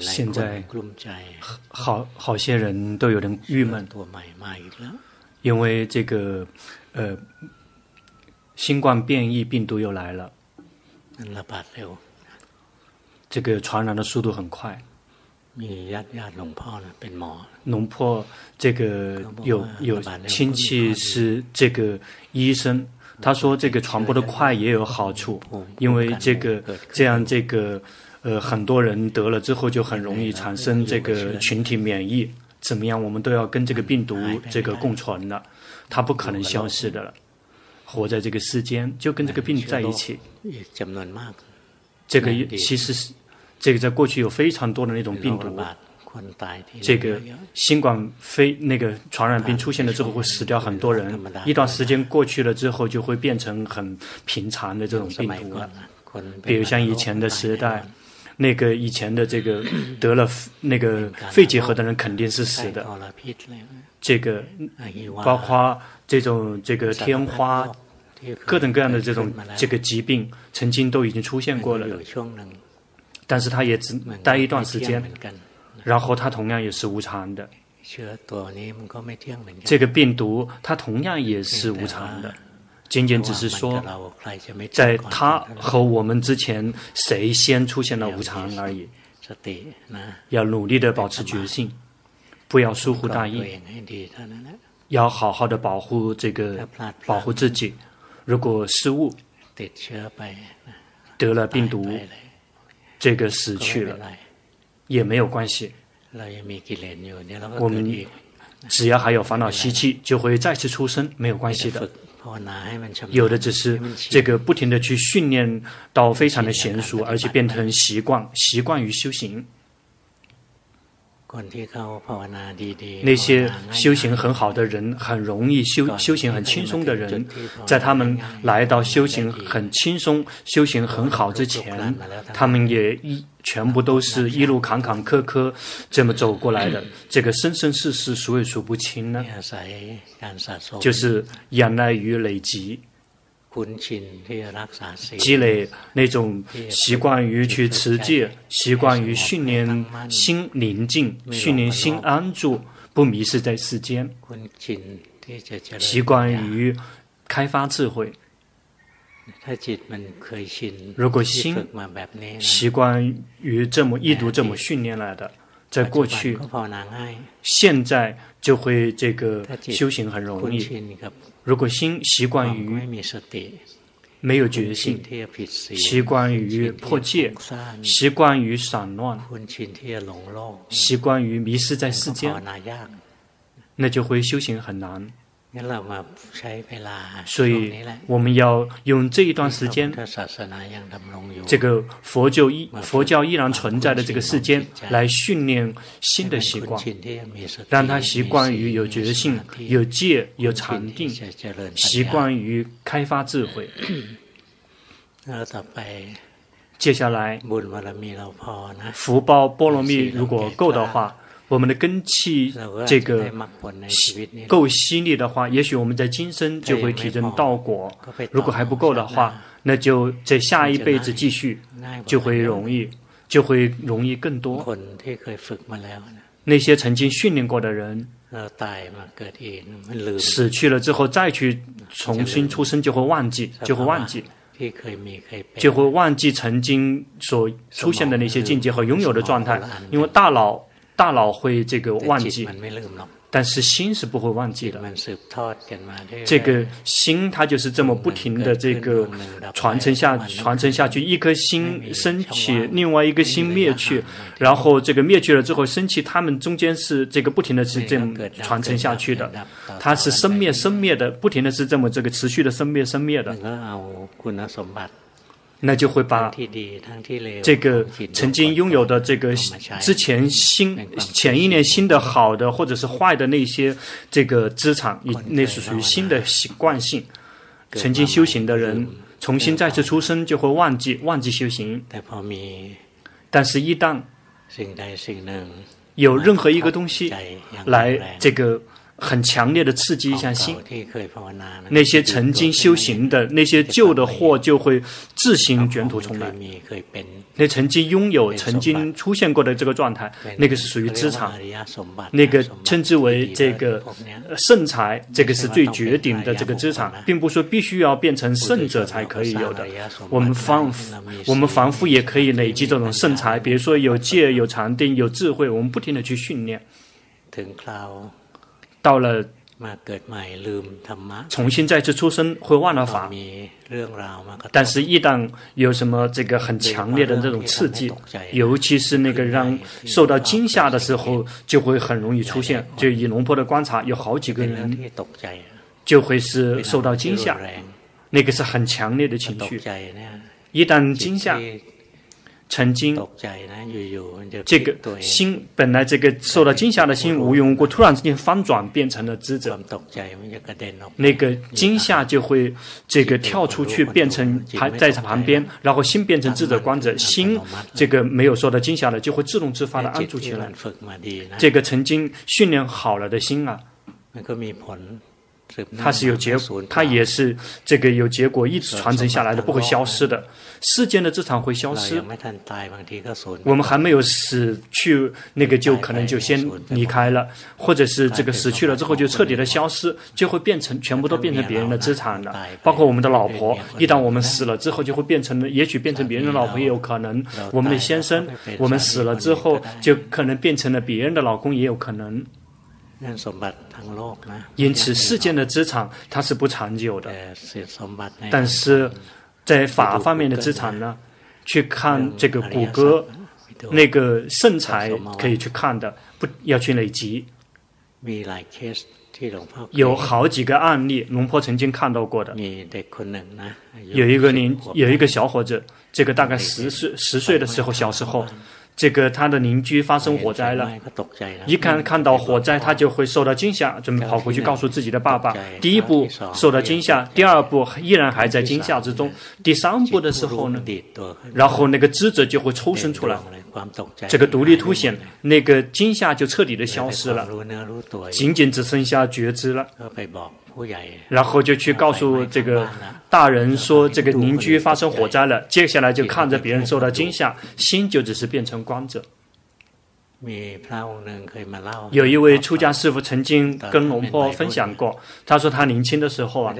现在好好些人都有点郁闷，因为这个呃新冠变异病毒又来了，这个传染的速度很快。龙婆这个有有亲戚是这个医生，他说这个传播的快也有好处，因为这个这样这个。呃，很多人得了之后就很容易产生这个群体免疫，怎么样？我们都要跟这个病毒这个共存了，它不可能消失的了，活在这个世间就跟这个病在一起。这个其实是这个在过去有非常多的那种病毒，这个新冠非那个传染病出现了之后会死掉很多人，一段时间过去了之后就会变成很平常的这种病毒了，比如像以前的时代。那个以前的这个 得了那个肺结核的人肯定是死的，这个包括这种这个天花，各种各样的这种这个疾病曾经都已经出现过了，但是它也只待一段时间，然后它同样也是无常的，这个病毒它同样也是无常的。仅仅只是说，在他和我们之前，谁先出现了无常而已。要努力的保持决心，不要疏忽大意，要好好的保护这个保护自己。如果失误，得了病毒，这个死去了也没有关系。我们只要还有烦恼 习气，就会再次出生，没有关系的。有的只是这个不停的去训练到非常的娴熟，而且变成习惯，习惯于修行。那些修行很好的人，很容易修修行很轻松的人，在他们来到修行很轻松、修行很好之前，他们也一全部都是一路坎坎坷坷这么走过来的。这个生生世世数也数不清呢，就是仰赖于累积。积累那种习惯于去持戒，习惯于训练心宁静，训练心安住，不迷失在世间。习惯于开发智慧。如果心习惯于这么一读这么训练来的，在过去、现在就会这个修行很容易。如果心习惯于没有觉性，习惯于破戒，习惯于散乱，习惯于迷失在世间，那就会修行很难。所以我们要用这一段时间，这个佛教依佛教依然存在的这个世间，来训练新的习惯，让他习惯于有觉性、有戒、有禅定，习惯于开发智慧。接下来，福报波罗蜜如果够的话。我们的根气这个够犀利的话，也许我们在今生就会体证道果；如果还不够的话，那就在下一辈子继续，就会容易，就会容易更多。那些曾经训练过的人，死去了之后再去重新出生，就会忘记，就会忘记，就会忘记曾经所出现的那些境界和拥有的状态，因为大脑。大脑会这个忘记，但是心是不会忘记的。这个心它就是这么不停的这个传承下传承下去，一颗心升起，另外一个心灭去，然后这个灭去了之后升起，它们中间是这个不停的是这么传承下去的，它是生灭生灭的，不停的是这么这个持续的生灭生灭的。那就会把这个曾经拥有的这个之前新前一年新的好的或者是坏的那些这个资产，那是属于新的习惯性。曾经修行的人重新再次出生就会忘记忘记修行。但是，一旦有任何一个东西来这个很强烈的刺激一下心，那些曾经修行的那些旧的货就会自行卷土重来。那曾经拥有、曾经出现过的这个状态，那个是属于资产，那个称之为这个圣财，这个是最绝顶的这个资产，并不是说必须要变成圣者才可以有的。我们凡我们凡夫也可以累积这种圣财，比如说有戒、有禅定、有智慧，我们不停的去训练。到了重新再次出生会忘了法，但是，一旦有什么这个很强烈的这种刺激，尤其是那个让受到惊吓的时候，就会很容易出现。就以龙婆的观察，有好几个人就会是受到惊吓，那个是很强烈的情绪。一旦惊吓。曾经，这个心本来这个受到惊吓的心无缘无故突然之间翻转变成了智者，那个惊吓就会这个跳出去变成还在旁边，然后心变成智者观者，心这个没有受到惊吓的就会自动自发的安住起来。这个曾经训练好了的心啊。它是有结果，它也是这个有结果，一直传承下来的，不会消失的。世间的资产会消失，我们还没有死去，那个就可能就先离开了，或者是这个死去了之后就彻底的消失，就会变成全部都变成别人的资产了。包括我们的老婆，一旦我们死了之后，就会变成了，也许变成别人的老婆也有可能。我们的先生，我们死了之后，就可能变成了别人的老公也有可能。因此，世间的资产它是不长久的，但是在法方面的资产呢，去看这个谷歌，那个圣财可以去看的，不要去累积。有好几个案例，龙婆曾经看到过的。有一个年，有一个小伙子，这个大概十岁十岁的时候，小时候。这个他的邻居发生火灾了，一看看到火灾，他就会受到惊吓，准备跑回去告诉自己的爸爸。第一步受到惊吓，第二步依然还在惊吓之中，第三步的时候呢，然后那个知者就会抽身出来，这个独立凸显，那个惊吓就彻底的消失了，仅仅只剩下觉知了。然后就去告诉这个大人说，这个邻居发生火灾了。接下来就看着别人受到惊吓，心就只是变成光者。有一位出家师傅曾经跟龙婆分享过，他说他年轻的时候啊，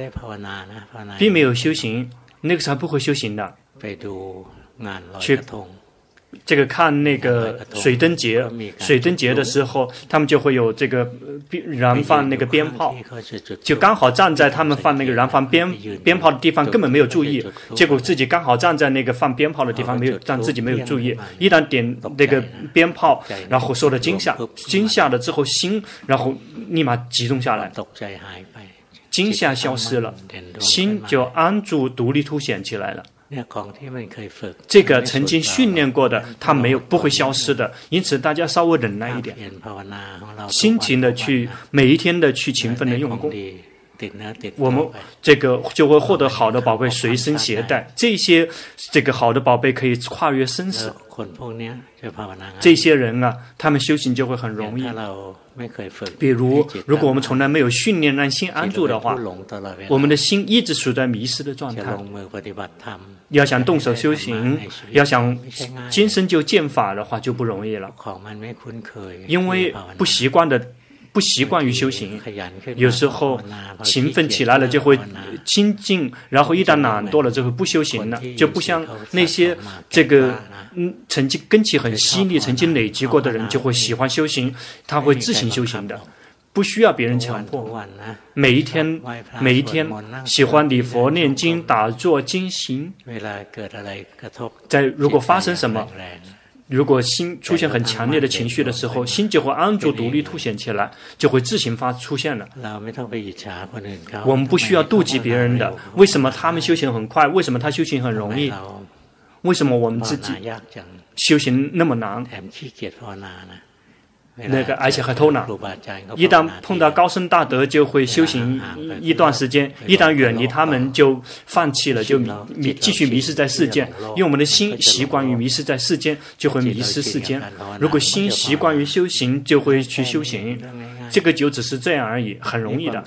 并没有修行，那个时候不会修行的，去。这个看那个水灯节，水灯节的时候，他们就会有这个燃放那个鞭炮，就刚好站在他们放那个燃放鞭鞭炮的地方，根本没有注意，结果自己刚好站在那个放鞭炮的地方，没有让自己没有注意，一旦点那个鞭炮，然后受到惊吓，惊吓了之后心，然后立马集中下来，惊吓消失了，心就安住独立凸显起来了。这个曾经训练过的，它没有不会消失的，因此大家稍微忍耐一点，辛勤的去每一天的去勤奋的用功，我们这个就会获得好的宝贝随身携带，这些这个好的宝贝可以跨越生死。这些人啊，他们修行就会很容易。比如，如果我们从来没有训练让心安住的话，我们的心一直处在迷失的状态。要想动手修行，要想今生就见法的话，就不容易了。因为不习惯的。不习惯于修行，有时候勤奋起来了就会精进，然后一旦懒惰了就会不修行了，就不像那些这个嗯曾经根基很犀利、曾经累积过的人就会喜欢修行，他会自行修行的，不需要别人强迫。每一天每一天喜欢礼佛、念经、打坐、经行，在如果发生什么。如果心出现很强烈的情绪的时候，心就会安住、独立凸显起来，就会自行发出现了。我们不需要妒忌别人的，为什么他们修行很快？为什么他修行很容易？为什么我们自己修行那么难？那个，而且还偷懒。一旦碰到高僧大德，就会修行一段时间；一旦远离他们，就放弃了，就迷迷继续迷失在世间。因为我们的心习惯于迷失在世间，就会迷失世间。如果心习惯于修行，就会去修行。这个就只是这样而已，很容易的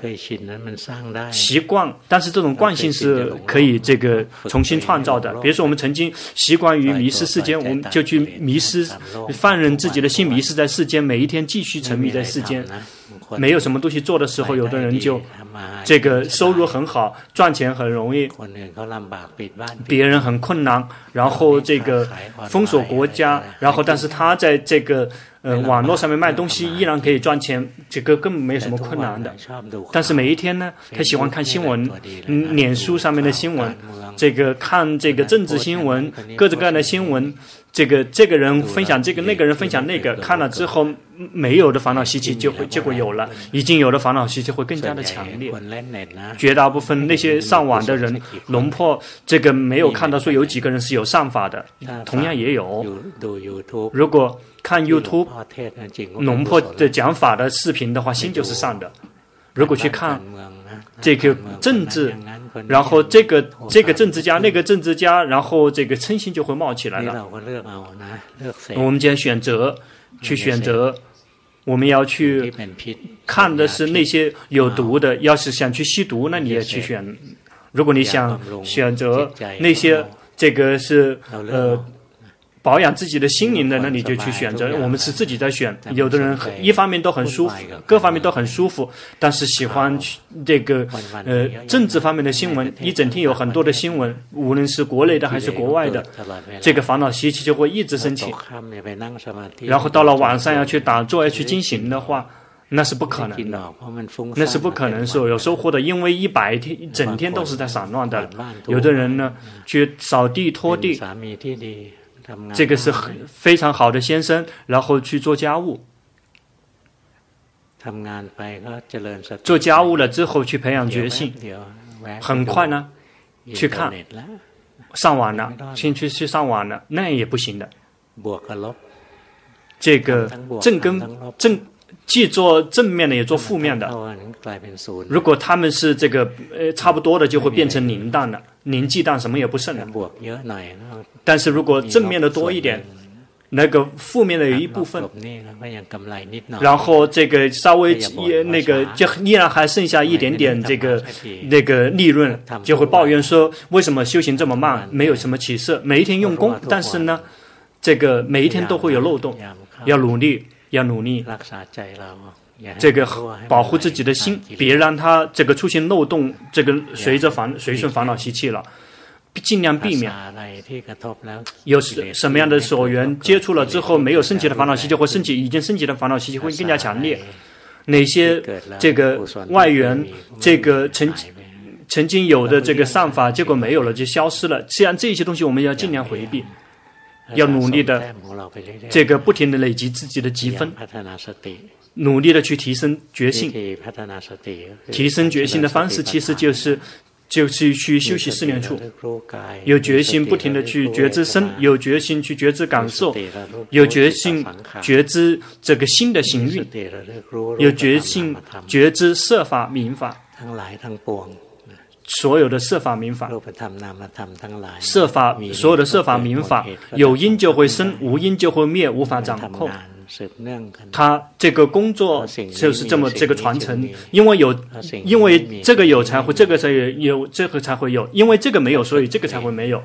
习惯。但是这种惯性是可以这个重新创造的。比如说，我们曾经习惯于迷失世间，我们就去迷失，放任自己的心迷失在世间。每一天继续沉迷在世间，没有什么东西做的时候，有的人就这个收入很好，赚钱很容易，别人很困难，然后这个封锁国家，然后但是他在这个。呃，网络上面卖东西依然可以赚钱，这个根本没有什么困难的。但是每一天呢，他喜欢看新闻，嗯，脸书上面的新闻，这个看这个政治新闻，各种各样的新闻，这个这个人分享这个，那个人分享那个，看了之后没有的烦恼习气就会结果有了，已经有的烦恼习气会更加的强烈。绝大部分那些上网的人，龙破这个没有看到说有几个人是有上法的，同样也有。如果看 YouTube 龙破的讲法的视频的话，心就是善的。如果去看这个政治，然后这个这个政治家那个政治家，然后这个称心就会冒起来了。我们将选择去选择，我们要去看的是那些有毒的。要是想去吸毒，那你也去选。如果你想选择那些这个是呃。保养自己的心灵的，那你就去选择。我们是自己在选。有的人一方面都很舒服，各方面都很舒服，但是喜欢这个呃政治方面的新闻，一整天有很多的新闻，无论是国内的还是国外的，这个烦恼习气就会一直升起。然后到了晚上要去打坐要去进行的话，那是不可能的，那是不可能说有收获的，因为一百天一整天都是在散乱的。有的人呢去扫地拖地。这个是很非常好的先生，然后去做家务，做家务了之后去培养觉性，很快呢，去看，上网了，先去去上网了，那也不行的。这个正跟正。既做正面的，也做负面的。如果他们是这个呃差不多的，就会变成零蛋了，零鸡蛋什么也不剩了。但是如果正面的多一点，那个负面的有一部分，然后这个稍微也那个就依然还剩下一点点这个那个利润，就会抱怨说为什么修行这么慢，没有什么起色，每一天用功，但是呢，这个每一天都会有漏洞，要努力。要努力，这个保护自己的心，别让它这个出现漏洞，这个随着烦随顺烦恼习气了，尽量避免。有什什么样的所缘接触了之后，没有升级的烦恼习气或升级已经升级的烦恼习气会更加强烈。哪些这个外缘，这个曾曾经有的这个善法，结果没有了就消失了。像这些东西，我们要尽量回避。要努力的，这个不停的累积自己的积分，努力的去提升觉性。提升觉性的方式其实就是，就是去休息四年处，有决心不停的去觉知身，有决心去觉知感受，有决心觉知这个心的行运，有决心觉知色法名法。所有的设法名法，设法所有的设法名法，有因就会生，无因就会灭，无法掌控。他这个工作就是这么这个传承，因为有，因为这个有才会这个才有，有这个才会有，因为这个没有，所以这个才会没有。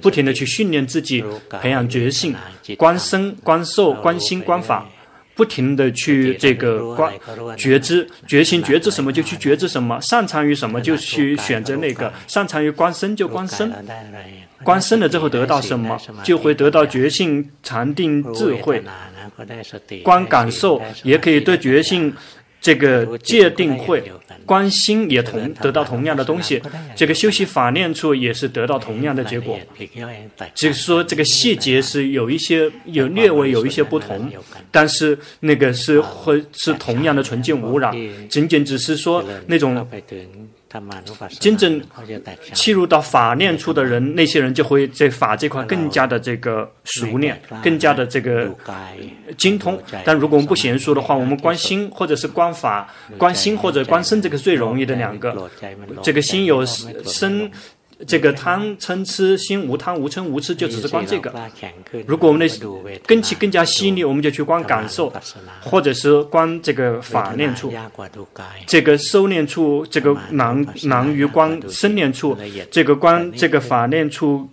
不停的去训练自己，培养觉性，观身、观受、观心、观法。不停的去这个观觉知觉心觉知什么就去觉知什么，擅长于什么就去选择那个，擅长于观身就观身，观身了之后得到什么就会得到觉性禅定智慧，观感受也可以对觉性。这个界定会观心也同得到同样的东西，这个修习法念处也是得到同样的结果，只是说这个细节是有一些有略微有一些不同，但是那个是会是同样的纯净无染，仅仅只是说那种真正切入到法念处的人，那些人就会在法这块更加的这个熟练，更加的这个精通。但如果我们不娴熟的话，我们观心或者是观法、观心或者观身，这个最容易的两个。这个心有生。这个贪嗔痴心无贪无嗔无痴，就只是观这个。如果我们的根气更加细腻，我们就去观感受，或者是观这个法念处。这个收念处，这个难难于观身念处，这个观这个法念处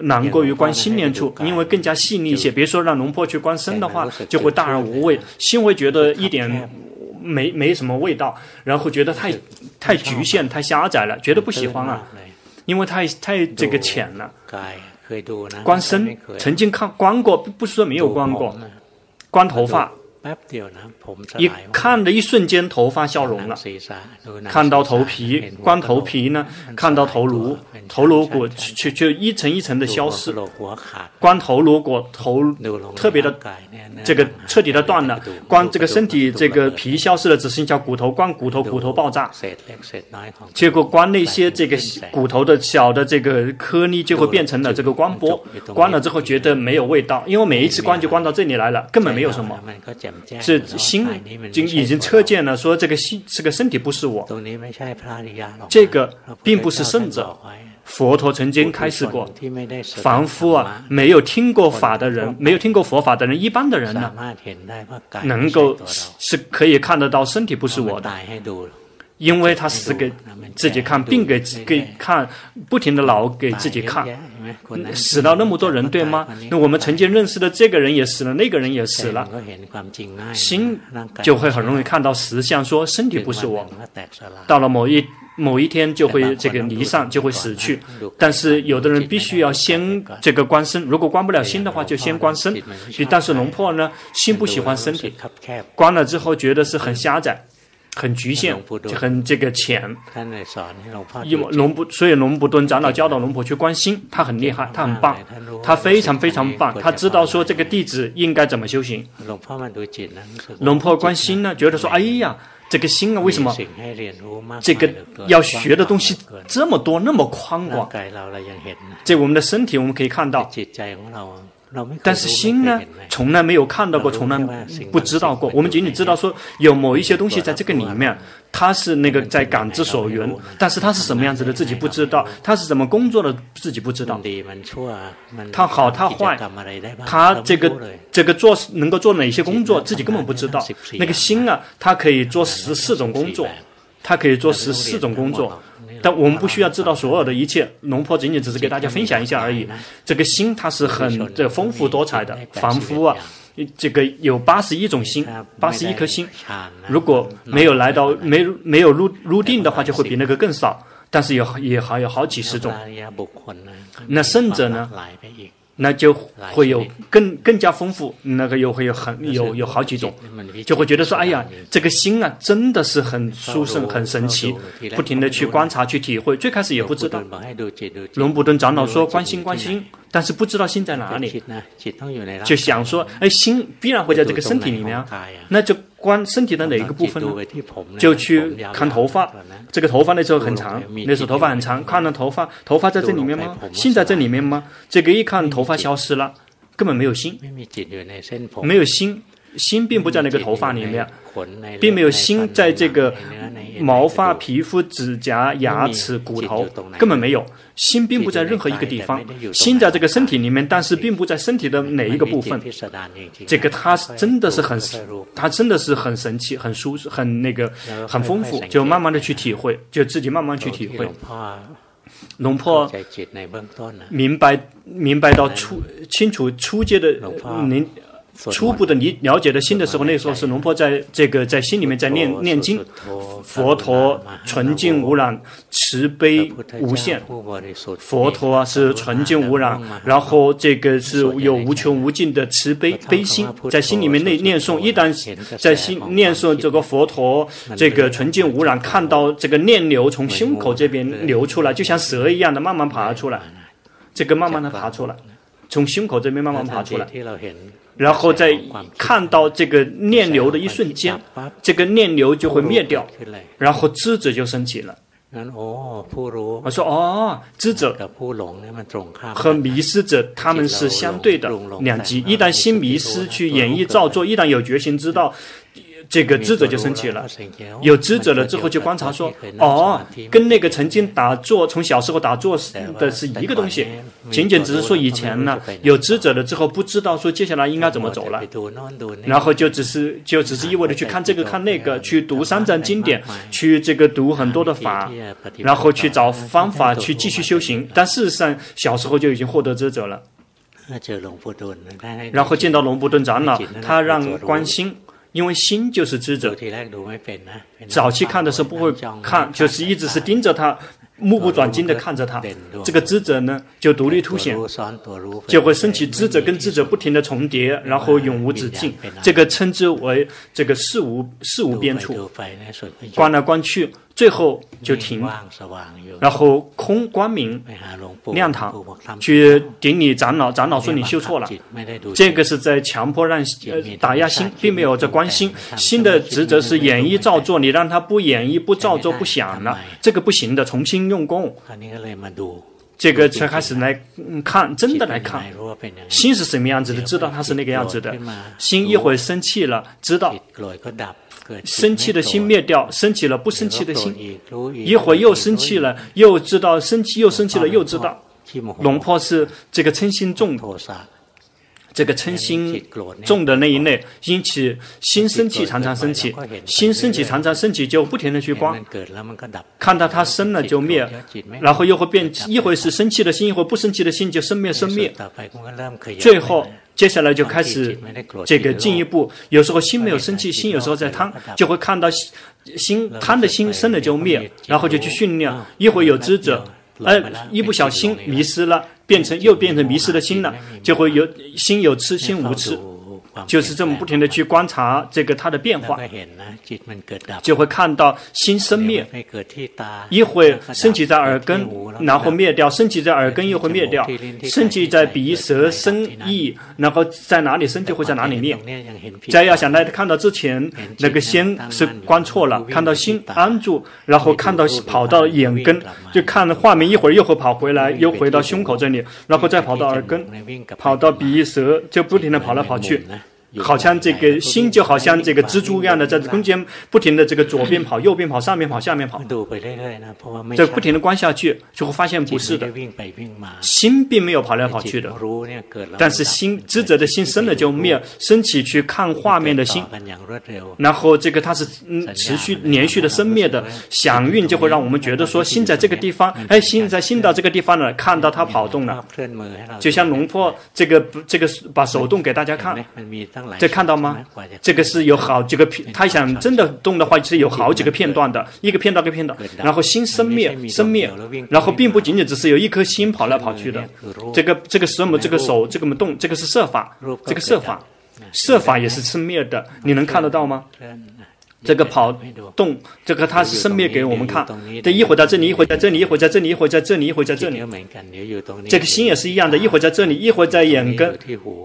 难过于观心念处，因为更加细腻一些。比如说让龙婆去观身的话，就会大而无味，心会觉得一点没没什么味道，然后觉得太太局限、太狭窄了，觉得不喜欢啊。因为太太这个浅了，光身曾经看光过，不是说没有光过，光头发。一看的一瞬间，头发消融了，看到头皮，光头皮呢，看到头颅，头颅骨就就一层一层的消失，光头颅骨头特别的这个彻底的断了，光这个身体这个皮消失了，只剩下骨头，光骨头骨头爆炸，结果光那些这个骨头的小的这个颗粒就会变成了这个光波，光了之后觉得没有味道，因为每一次光就光到这里来了，根本没有什么。这心经已经测见了，说这个心这个身体不是我，这个并不是圣者。佛陀曾经开示过，凡夫啊，没有听过法的人，没有听过佛法的人，一般的人呢，能够是可以看得到身体不是我的。因为他死给自己看，病给给看，不停的老给自己看，死了那么多人，对吗？那我们曾经认识的这个人也死了，那个人也死了，心就会很容易看到实相，说身体不是我。到了某一某一天就会这个离散，就会死去。但是有的人必须要先这个观身，如果观不了心的话，就先观身。但是龙婆呢，心不喜欢身体，观了之后觉得是很狭窄。很局限，就很这个浅。因为龙布，所以龙布顿长老教导龙婆去观心，他很厉害，他很棒，他非常非常棒，他知道说这个弟子应该怎么修行。龙婆观心呢，觉得说，哎呀，这个心啊，为什么这个要学的东西这么多，那么宽广？这我们的身体我们可以看到。但是心呢，从来没有看到过，从来不知道过。我们仅仅知道说有某一些东西在这个里面，它是那个在感知所缘，但是它是什么样子的自己不知道，它是怎么工作的自己不知道。它好它坏，它这个这个做能够做哪些工作自己根本不知道。那个心啊，它可以做十四种工作，它可以做十四种工作。但我们不需要知道所有的一切，龙婆仅仅只是给大家分享一下而已。这个心它是很这丰富多彩的，凡夫啊，这个有八十一种心，八十一颗心。如果没有来到没没有入入定的话，就会比那个更少。但是有也还有好几十种。那圣者呢？那就会有更更加丰富，那个又会有很有有好几种，就会觉得说，哎呀，这个心啊，真的是很殊胜、很神奇，不停的去观察、去体会。最开始也不知道，龙布顿长老说关心关心，但是不知道心在哪里，就想说，哎，心必然会在这个身体里面啊，那就。观身体的哪一个部分呢？就去看头发，这个头发那时候很长，那时候头发很长，看了头发，头发在这里面吗？心在这里面吗？这个一看头发消失了，根本没有心，没有心。心并不在那个头发里面，并没有心在这个毛发、皮肤、指甲、牙齿、骨头，根本没有。心并不在任何一个地方，心在这个身体里面，但是并不在身体的哪一个部分。这个它真的是很，它真的是很神奇、很舒适、很那个、很丰富。就慢慢的去体会，就自己慢慢去体会。龙婆明白明白到初清楚初阶的您。初步的你了解的心的时候，那时候是龙婆在这个在心里面在念念经，佛陀纯净无染，慈悲无限，佛陀啊是纯净无染，然后这个是有无穷无尽的慈悲悲心，在心里面念念诵，一旦在心念诵这个佛陀这个纯净无染，看到这个念流从胸口这边流出来，就像蛇一样的慢慢爬出来，这个慢慢的爬出来，从胸口这边慢慢爬出来。然后在看到这个念流的一瞬间，这个念流就会灭掉，然后智者就升起了，我说哦，智者和迷失者他们是相对的两极。一旦心迷失去演绎造作，一旦有决心知道。这个知者就生气了，有知者了之后就观察说，哦，跟那个曾经打坐，从小时候打坐的是一个东西，仅仅只是说以前呢，有知者了之后不知道说接下来应该怎么走了，然后就只是就只是一味的去看这个看那个，去读三藏经典，去这个读很多的法，然后去找方法去继续修行，但事实上小时候就已经获得知者了，然后见到龙布顿长老，他让观心。因为心就是智者，早期看的时候不会看，就是一直是盯着他，目不转睛地看着他。这个智者呢，就独立凸显，就会升起智者跟智者不停地重叠，然后永无止境。这个称之为这个事无事无边处，观来观去。最后就停，然后空光明亮堂，去顶礼长老，长老说你修错了，这个是在强迫让呃打压心，并没有在关心。心的职责是演绎造作，你让他不演绎、不造作、不想了，这个不行的，重新用功。这个才开始来看，真的来看，心是什么样子的，知道它是那个样子的。心一会儿生气了，知道。生气的心灭掉，升起了不生气的心。一会儿又生气了，又知道生气，又生气了，又知道。龙婆是这个嗔心重，这个嗔心重的那一类，因此心生气常常生气，心生气常常生气，就不停的去观，看到它生了就灭，然后又会变，一会儿是生气的心，一会儿不生气的心就生灭生灭，最后。接下来就开始这个进一步，有时候心没有生气，心有时候在贪，就会看到心贪的心生了就灭，然后就去训练。一会有知者，哎，一不小心迷失了，变成又变成迷失的心了，就会有心有痴，心无痴。就是这么不停的去观察这个它的变化，就会看到心生灭，一会升起在耳根，然后灭掉；升起在耳根又会灭掉；升起在鼻舌身意，然后在哪里生就会在哪里灭。再要想来看到之前那个心是观错了，看到心安住，然后看到跑到眼根，就看了画面，一会儿又会跑回来，又回到胸口这里，然后再跑到耳根，跑到鼻舌，就不停的跑来跑去。好像这个心就好像这个蜘蛛一样的在中间不停的这个左边跑右边跑上面跑下面跑，这不停的观下去就会发现不是的，心并没有跑来跑去的，但是心知者的心生了就灭，升起去。看画面的心，然后这个它是嗯持续连续的生灭的响运就会让我们觉得说心在这个地方，哎心在心到这个地方了，看到它跑动了，就像龙婆这个这个把手动给大家看。这看到吗？这个是有好几个片，他想真的动的话，是有好几个片段的，一个片段一个片段，然后心生灭，生灭，然后并不仅仅只是有一颗心跑来跑去的，这个这个什么这个手这个么动，这个是设法，这个设法，设法也是生灭的，你能看得到吗？这个跑动，这个它是生灭给我们看。这一会在这里，一会在这里，一会在这里，一会在这里，一会在这里。这个心也是一样的，一会在这里，一会在眼根，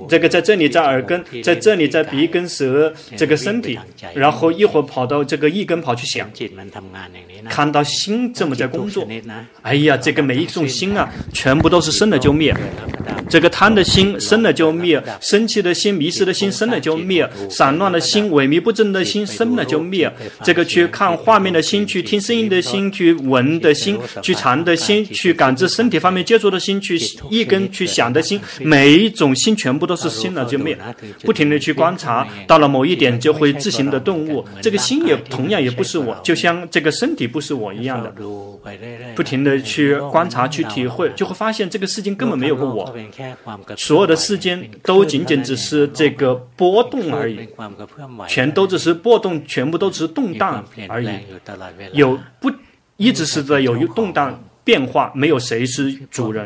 这个在这里在耳根，在这里在鼻根舌这个身体，然后一会跑到这个一根跑去想，看到心这么在工作。哎呀，这个每一种心啊，全部都是生了就灭。这个贪的心生了就灭，生气的心、迷失的心生了就灭，散乱的心、萎靡不振的心生了就灭。灭这个去看画面的心，去听声音的心，去闻的心，去尝的心，去感知身体方面接触的心，去一根去想的心，每一种心全部都是心了就灭，不停的去观察，到了某一点就会自行的顿悟。这个心也同样也不是我，就像这个身体不是我一样的，不停的去观察去体会，就会发现这个世间根本没有个我，所有的世间都仅仅只是这个波动而已，全都只是波动，全部。都只是动荡而已，有不一直是在有动荡变化，没有谁是主人。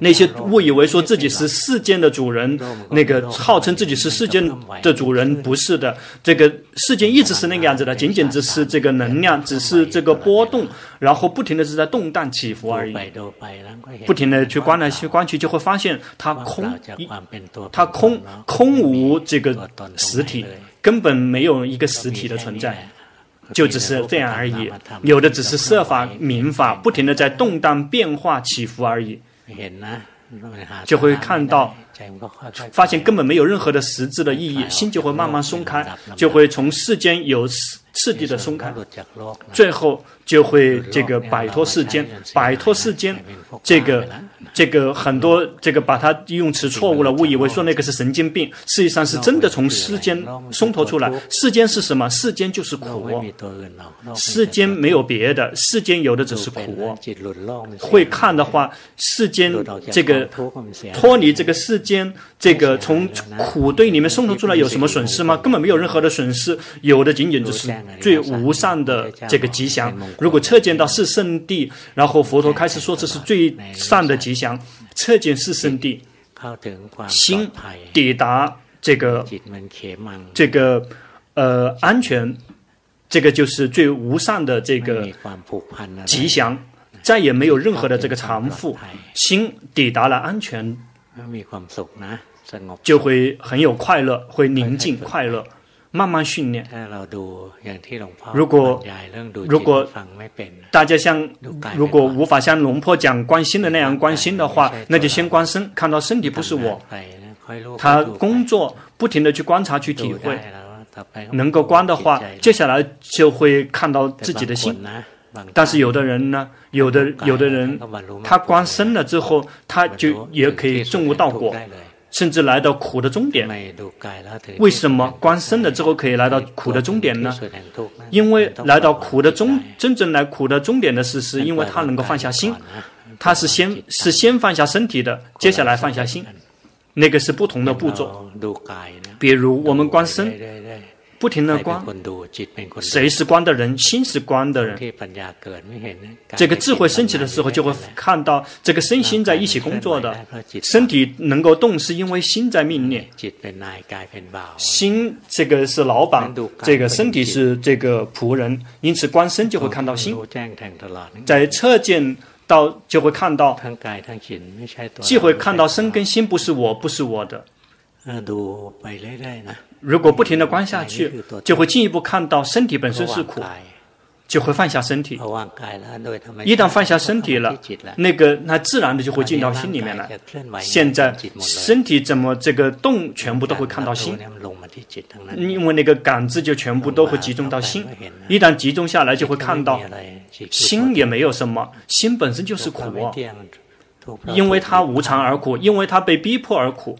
那些误以为说自己是世间的主人，那个号称自己是世间的主人，不是的。这个世间一直是那个样子的，仅仅只是这个能量，只是这个波动，然后不停的是在动荡起伏而已。不停的去观来去观去，就会发现它空，它空空无这个实体。根本没有一个实体的存在，就只是这样而已；有的只是设法、名法，不停的在动荡、变化、起伏而已。就会看到，发现根本没有任何的实质的意义，心就会慢慢松开，就会从世间有次第的松开，最后。就会这个摆脱世间，摆脱世间，这个这个很多这个把它用词错误了，误以为说那个是神经病，实际上是真的从世间松脱出来。世间是什么？世间就是苦，世间没有别的，世间有的只是苦。会看的话，世间这个脱离这个世间，这个从苦堆里面松脱出来有什么损失吗？根本没有任何的损失，有的仅仅就是最无上的这个吉祥。如果彻见到是圣地，然后佛陀开始说这是最善的吉祥，彻见是圣地，心抵达这个这个呃安全，这个就是最无上的这个吉祥，再也没有任何的这个缠缚，心抵达了安全，就会很有快乐，会宁静快乐。慢慢训练。如果如果大家像如果无法像龙婆讲关心的那样关心的话，那就先观身，看到身体不是我。他工作不停地去观察去体会，能够观的话，接下来就会看到自己的心。但是有的人呢，有的有的人他观身了之后，他就也可以证悟道果。甚至来到苦的终点，为什么观身了之后可以来到苦的终点呢？因为来到苦的终，真正来苦的终点的事是，因为他能够放下心，他是先是先放下身体的，接下来放下心，那个是不同的步骤。比如我们观身。不停的观，谁是观的人？心是观的人。这个智慧升起的时候，就会看到这个身心在一起工作的。身体能够动，是因为心在命令。心这个是老板，这个身体是这个仆人。因此观身就会看到心，在侧见到就会看到，既会看到身跟心不是我，不是我的。如果不停的观下去，就会进一步看到身体本身是苦，就会放下身体。一旦放下身体了，那个那自然的就会进到心里面来。现在身体怎么这个动，全部都会看到心，因为那个感知就全部都会集中到心。一旦集中下来，就会看到心也没有什么，心本身就是苦。因为他无常而苦，因为他被逼迫而苦，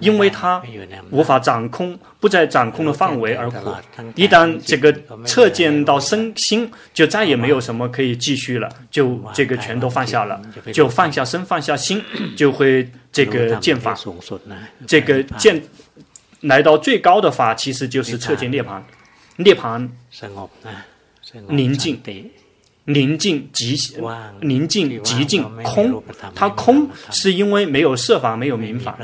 因为他无法掌控，不在掌控的范围而苦。一旦这个测见到身心，就再也没有什么可以继续了，就这个全都放下了，就放下身，放下心，就会这个见法。这个见来到最高的法，其实就是测见涅槃，涅槃宁静。宁静极宁静极静空，它空是因为没有设法，没有明法，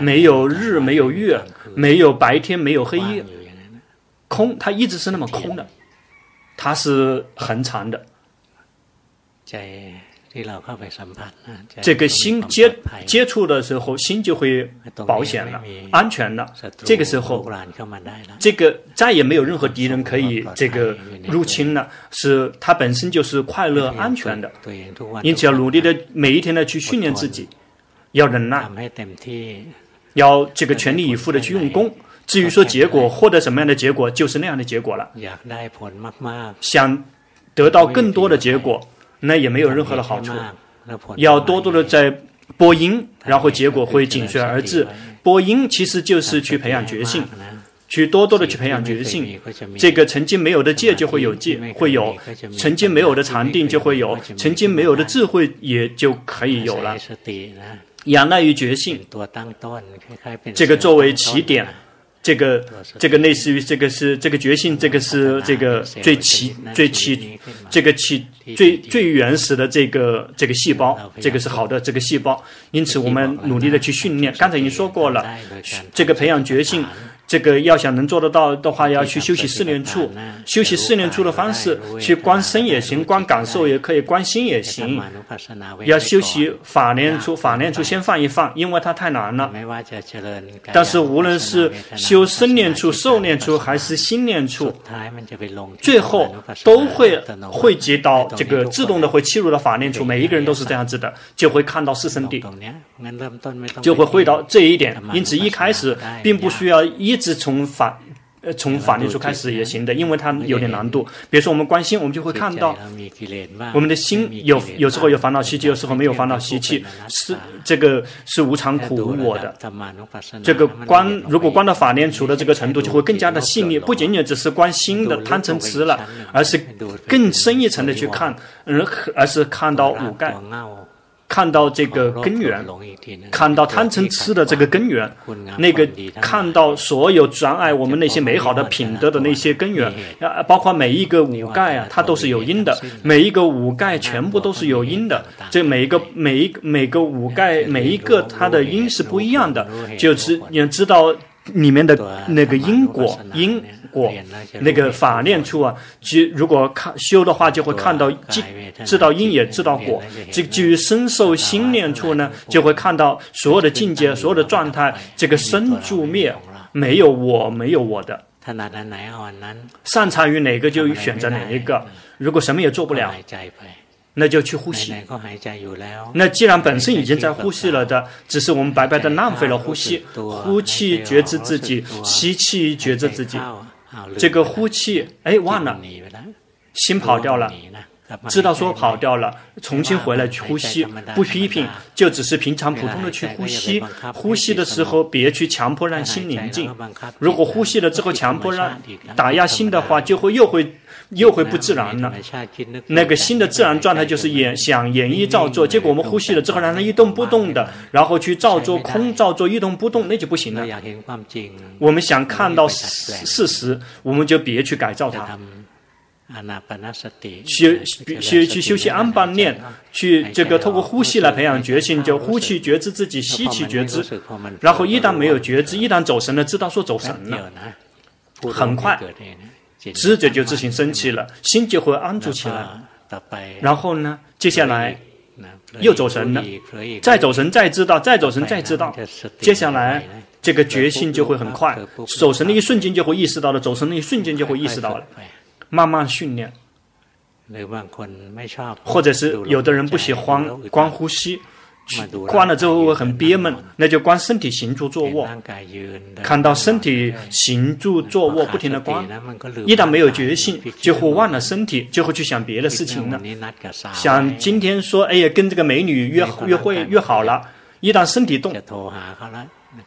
没有日，没有月，没有白天，没有黑夜，空，它一直是那么空的，它是恒常的。这个心接接触的时候，心就会保险了，安全了。这个时候，这个再也没有任何敌人可以这个入侵了，是它本身就是快乐安全的。因此要努力的每一天的去训练自己，要忍耐，要这个全力以赴的去用功。至于说结果，获得什么样的结果，就是那样的结果了。想得到更多的结果。那也没有任何的好处，要多多的在播音，然后结果会紧随而至。播音其实就是去培养觉性，去多多的去培养觉性。这个曾经没有的戒就会有戒，会有；曾经没有的禅定就会有；曾经没有的智慧也就可以有了。仰赖于觉性，这个作为起点。这个这个类似于这个是这个觉性，这个是这个最起最起这个起最最原始的这个这个细胞，这个是好的这个细胞。因此，我们努力的去训练。刚才已经说过了，这个培养觉性，这个要想能做得到的话，要去休息四念处。休息四念处的方式，去观身也行，观感受也可以，观心也行。要休息法念处，法念处先放一放，因为它太难了。但是无论是修身念处、受念处还是心念处，最后都会汇集到这个自动的会切入到法念处。每一个人都是这样子的，就会看到四圣谛，就会会到这一点。因此一开始并不需要一直从法。呃，从法律处开始也行的，因为它有点难度。比如说我们观心，我们就会看到，我们的心有有时候有烦恼习气，有时候没有烦恼习气，是这个是无常苦无我的。这个观，如果观到法念处的这个程度，就会更加的细腻，不仅仅只是观心的贪嗔痴了，而是更深一层的去看，而而是看到五盖。看到这个根源，看到贪嗔痴的这个根源，那个看到所有障碍我们那些美好的品德的那些根源，啊，包括每一个五盖啊，它都是有因的，每一个五盖全部都是有因的，这每一个每一每个五盖每一个它的因是不一样的，就知你知道里面的那个因果因。果那个法念处啊，即如果看修的话，就会看到即知道因也知道果。这基于身受心念处呢，就会看到所有的境界、所有的状态，这个生住灭没有我，没有我的。擅长于哪个就选择哪一个。如果什么也做不了，那就去呼吸。那既然本身已经在呼吸了的，只是我们白白的浪费了呼吸。呼气觉知自己，吸气觉知自己。这个呼气，哎，忘了，心跑掉了，知道说跑掉了，重新回来去呼吸，不批评，就只是平常普通的去呼吸。呼吸的时候，别去强迫让心宁静。如果呼吸了之后强迫让打压心的话，就会又会又会不自然了。那个新的自然状态就是演想演绎造作，结果我们呼吸了之后让它一动不动的，然后去造作空造作一动不动，那就不行了。我们想看到事实，我们就别去改造它。学学去休息安般念，去这个透过呼吸来培养觉性，就呼气觉知自己，吸气觉知。然后一旦没有觉知，一旦走神了，知道说走神了，很快。知觉就自行升起了，心就会安住起来。然后呢，接下来又走神了，再走神再知道，再走神再知道。接下来这个觉性就会很快，走神的一瞬间就会意识到了，走神的一瞬间就会意识到了。慢慢训练，或者是有的人不喜欢光呼吸。关了之后会很憋闷，那就观身体行住坐卧，看到身体行住坐卧，不停的观。一旦没有决心，就会忘了身体，就会去想别的事情了。想今天说，哎呀，跟这个美女约约会约好了。一旦身体动，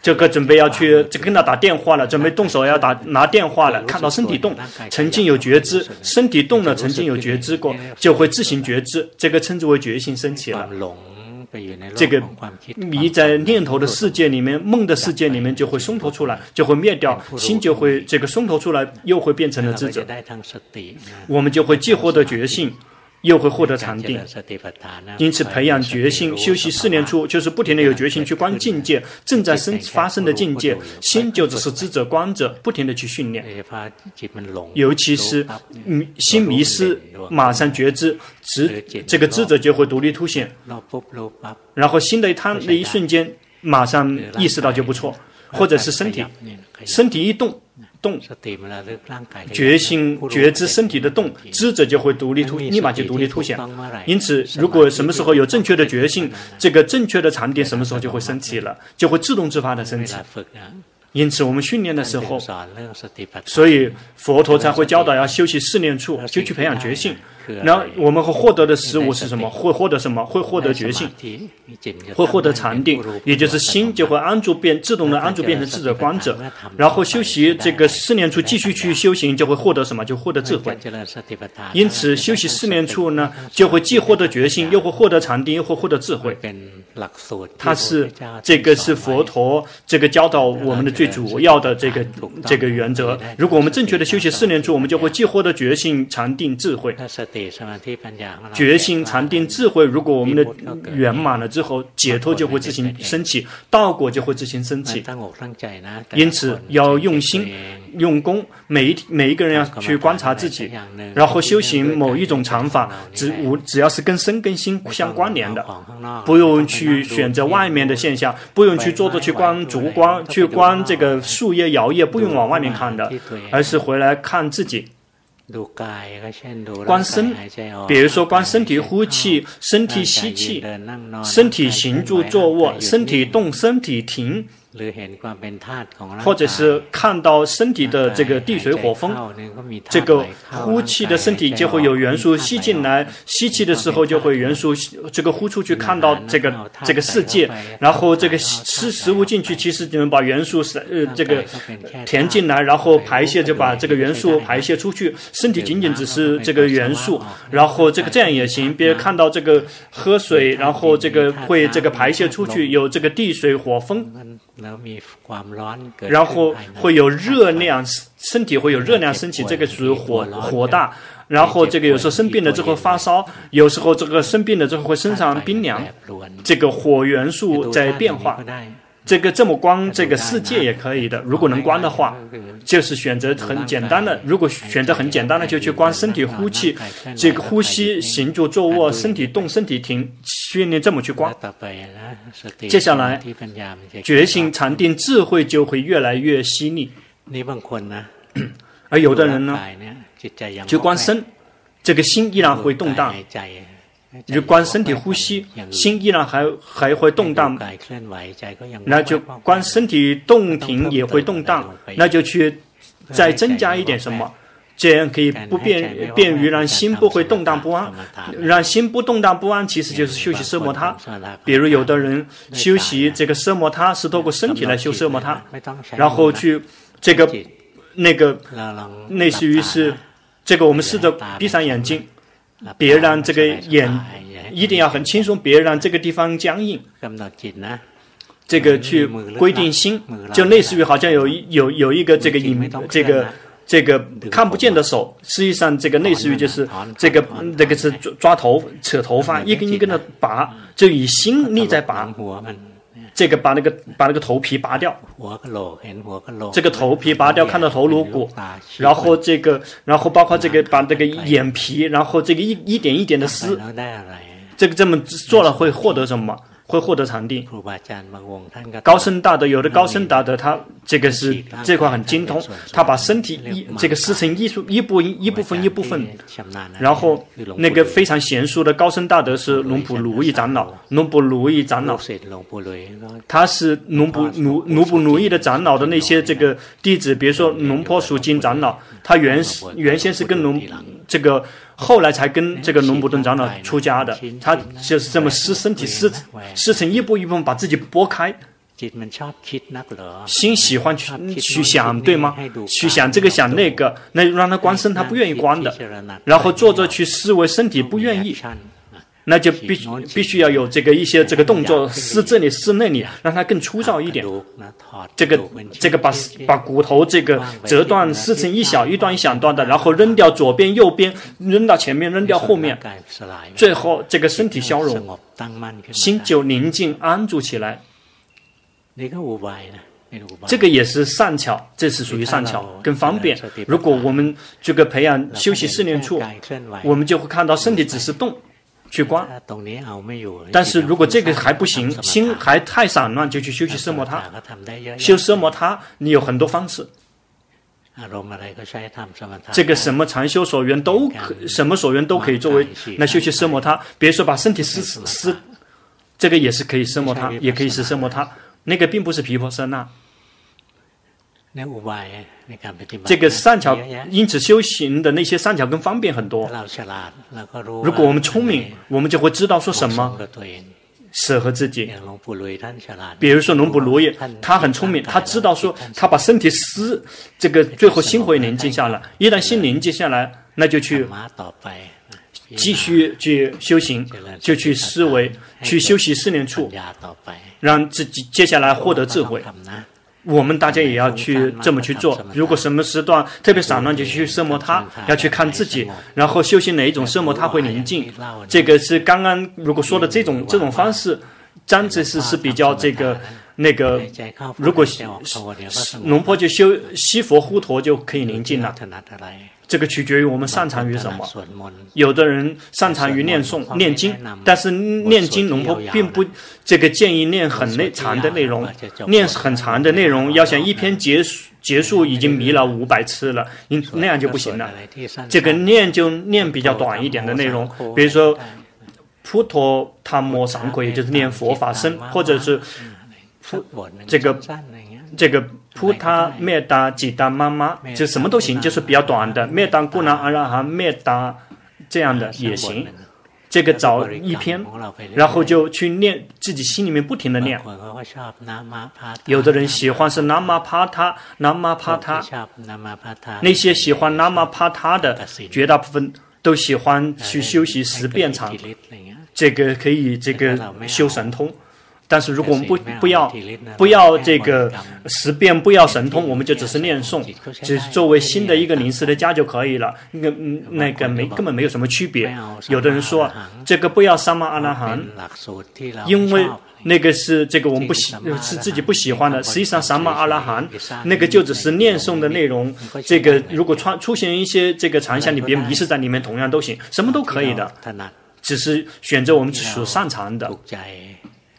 这个准备要去，就跟他打电话了，准备动手要打拿电话了。看到身体动，曾经有觉知，身体动了，曾经有觉知过，就会自行觉知，这个称之为觉性升起了。这个迷在念头的世界里面，梦的世界里面就会松脱出来，就会灭掉，心就会这个松脱出来，又会变成了智者。我们就会既获得觉性。又会获得禅定，因此培养决心，修习四念处，就是不停的有决心去观境界，正在生发生的境界，心就只是知者观者，不停的去训练。尤其是心迷失，马上觉知，知这个知者就会独立凸显。然后心的一贪，那一瞬间，马上意识到就不错，或者是身体，身体一动。动，觉性觉知身体的动，知者就会独立突，立马就独立凸显。因此，如果什么时候有正确的觉性，这个正确的禅定什么时候就会升起了，就会自动自发的升起。因此，我们训练的时候，所以佛陀才会教导要修习四念处，就去培养觉性。然后我们会获得的食物是什么？会获得什么？会获得觉性，会获得禅定，也就是心就会安住变自动的安住变成智者观者。然后修习这个四念处，继续去修行，就会获得什么？就获得智慧。因此，修习四念处呢，就会既获得觉性，又会获得禅定，又会获得智慧。它是这个是佛陀这个教导我们的最主要的这个这个原则。如果我们正确的修习四念处，我们就会既获得觉性、禅定、智慧。觉性、禅定、智慧，如果我们的圆满了之后，解脱就会自行升起，道果就会自行升起。因此要用心。用功，每一每一个人要去观察自己，然后修行某一种禅法，只无只要是跟身跟心相关联的，不用去选择外面的现象，不用去坐着去观烛光，去观这个树叶摇曳，不用往外面看的，而是回来看自己。观身，比如说观身体呼气，身体吸气，身体行住坐卧，身体动，身体停。或者是看到身体的这个地水火风，这个呼气的身体就会有元素吸进来，吸气的时候就会元素这个呼出去，看到这个这个世界，然后这个吃食物进去，其实你们把元素是呃这个填进来，然后排泄就把这个元素排泄出去。身体仅仅只是这个元素，然后这个这样也行。别人看到这个喝水，然后这个会这个排泄出去，有这个地水火风。然后会有热量，身体会有热量升起，这个属于火火大。然后这个有时候生病了之后发烧，有时候这个生病了之后会身上冰凉，这个火元素在变化。这个这么关这个世界也可以的，如果能关的话，就是选择很简单的。如果选择很简单的，就去关身体呼气，这个呼吸、行住、坐卧，身体动、身体停，训练这么去关。接下来，觉醒、禅定、智慧就会越来越犀利。而有的人呢，就观身，这个心依然会动荡。你就观身体呼吸，心依然还还会动荡，那就观身体动停也会动荡，那就去再增加一点什么，这样可以不便便于让心不会动荡不安，让心不动荡不安，其实就是修习奢摩他。比如有的人修习这个奢摩他是透过身体来修奢摩他，然后去这个那个类似于是这个，我们试着闭上眼睛。别让这个眼一定要很轻松，别让这个地方僵硬。这个去规定心，就类似于好像有有有一个这个影，这个这个看不见的手，实际上这个类似于就是这个这个是抓抓头扯头发，一根一根的拔，就以心力在拔。这个把那个把那个头皮拔掉，这个头皮拔掉，看到头颅骨，然后这个，然后包括这个把这个眼皮，然后这个一一点一点的撕，这个这么做了会获得什么？会获得禅定。高僧大德有的高僧大德，他这个是这块很精通，他把身体一这个师承艺术一部一部分一部分，然后那个非常娴熟的高僧大德是龙普奴意长老，龙普奴意长老，他是龙普奴奴普奴意的长老的那些这个弟子，比如说龙坡蜀金长老，他原原先是跟龙这个。后来才跟这个龙伯顿长老出家的，他就是这么撕身体撕撕成一步一步，把自己剥开。心喜欢去去想，对吗？去想这个想那个，那让他观身，他不愿意观的。然后坐着去思维身体，不愿意。那就必须必须要有这个一些这个动作，撕这里撕那里，让它更粗糙一点。这个这个把把骨头这个折断撕成一小一段一小段的，然后扔掉左边右边，扔到前面扔掉后面，最后这个身体消融，心就宁静安住起来。这个也是善巧，这是属于善巧，更方便。如果我们这个培养休息四念处，我们就会看到身体只是动。去观，但是如果这个还不行，心还太散乱，就去修习奢摩他。修奢摩他，你有很多方式。这个什么禅修所缘都可，什么所缘都可以作为来修习奢摩他。比如说把身体撕撕，这个也是可以奢摩他，也可以是奢摩他。那个并不是皮婆舍那。这个善巧，因此修行的那些善巧更方便很多。如果我们聪明，我们就会知道说什么适合自己。比如说龙布罗耶，他很聪明，他知道说他把身体撕，这个最后心会宁静下来。一旦心宁静下来，那就去继续去修行，就去思维，去修习四念处，让自己接下来获得智慧。我们大家也要去这么去做。如果什么时段特别散乱，就去奢摩他，要去看自己，然后修行哪一种奢摩他会宁静。这个是刚刚如果说的这种这种方式，张子是是比较这个那个。如果龙婆就修西佛护陀就可以宁静了。这个取决于我们擅长于什么。有的人擅长于念诵、念经，但是念经龙婆并不这个建议念很内长的内容，念很长的内容，要想一篇结束结束已经迷了五百次了，你那样就不行了。这个念就念比较短一点的内容，比如说普陀檀摩三皈，也就是念佛法僧，或者是这个。这个菩萨灭达吉达妈妈就什么都行，就是比较短的灭达古南阿拉哈灭达这样的也行。这个找一篇，然后就去念，自己心里面不停的念。有的人喜欢是南玛帕他，南玛帕他，那些喜欢南玛帕他的，绝大部分都喜欢去修习十遍长，这个可以这个修神通。但是如果我们不不要不要这个十遍不要神通，我们就只是念诵，只作为新的一个临时的家就可以了。那那个没根本没有什么区别。有的人说这个不要三摩阿拉罕，因为那个是这个我们不喜是自己不喜欢的。实际上三摩阿拉罕那个就只是念诵的内容。这个如果出出现一些这个长相，你别迷失在里面，同样都行，什么都可以的，只是选择我们所擅长的。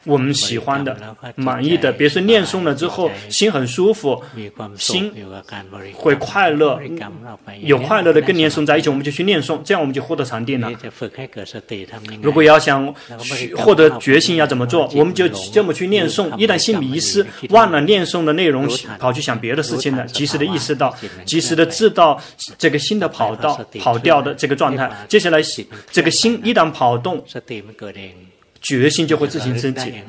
我们喜欢的、满意的，比如说念诵了之后，心很舒服，心会快乐，有快乐的跟念诵在一起，我们就去念诵，这样我们就获得禅定了。如果要想获得决心，要怎么做？我们就这么去念诵。一旦心迷失，忘了念诵的内容，跑去想别的事情了，及时的意识到，及时的知道这个心的跑道跑掉的这个状态。接下来，这个心一旦跑动。决心就会自行升起，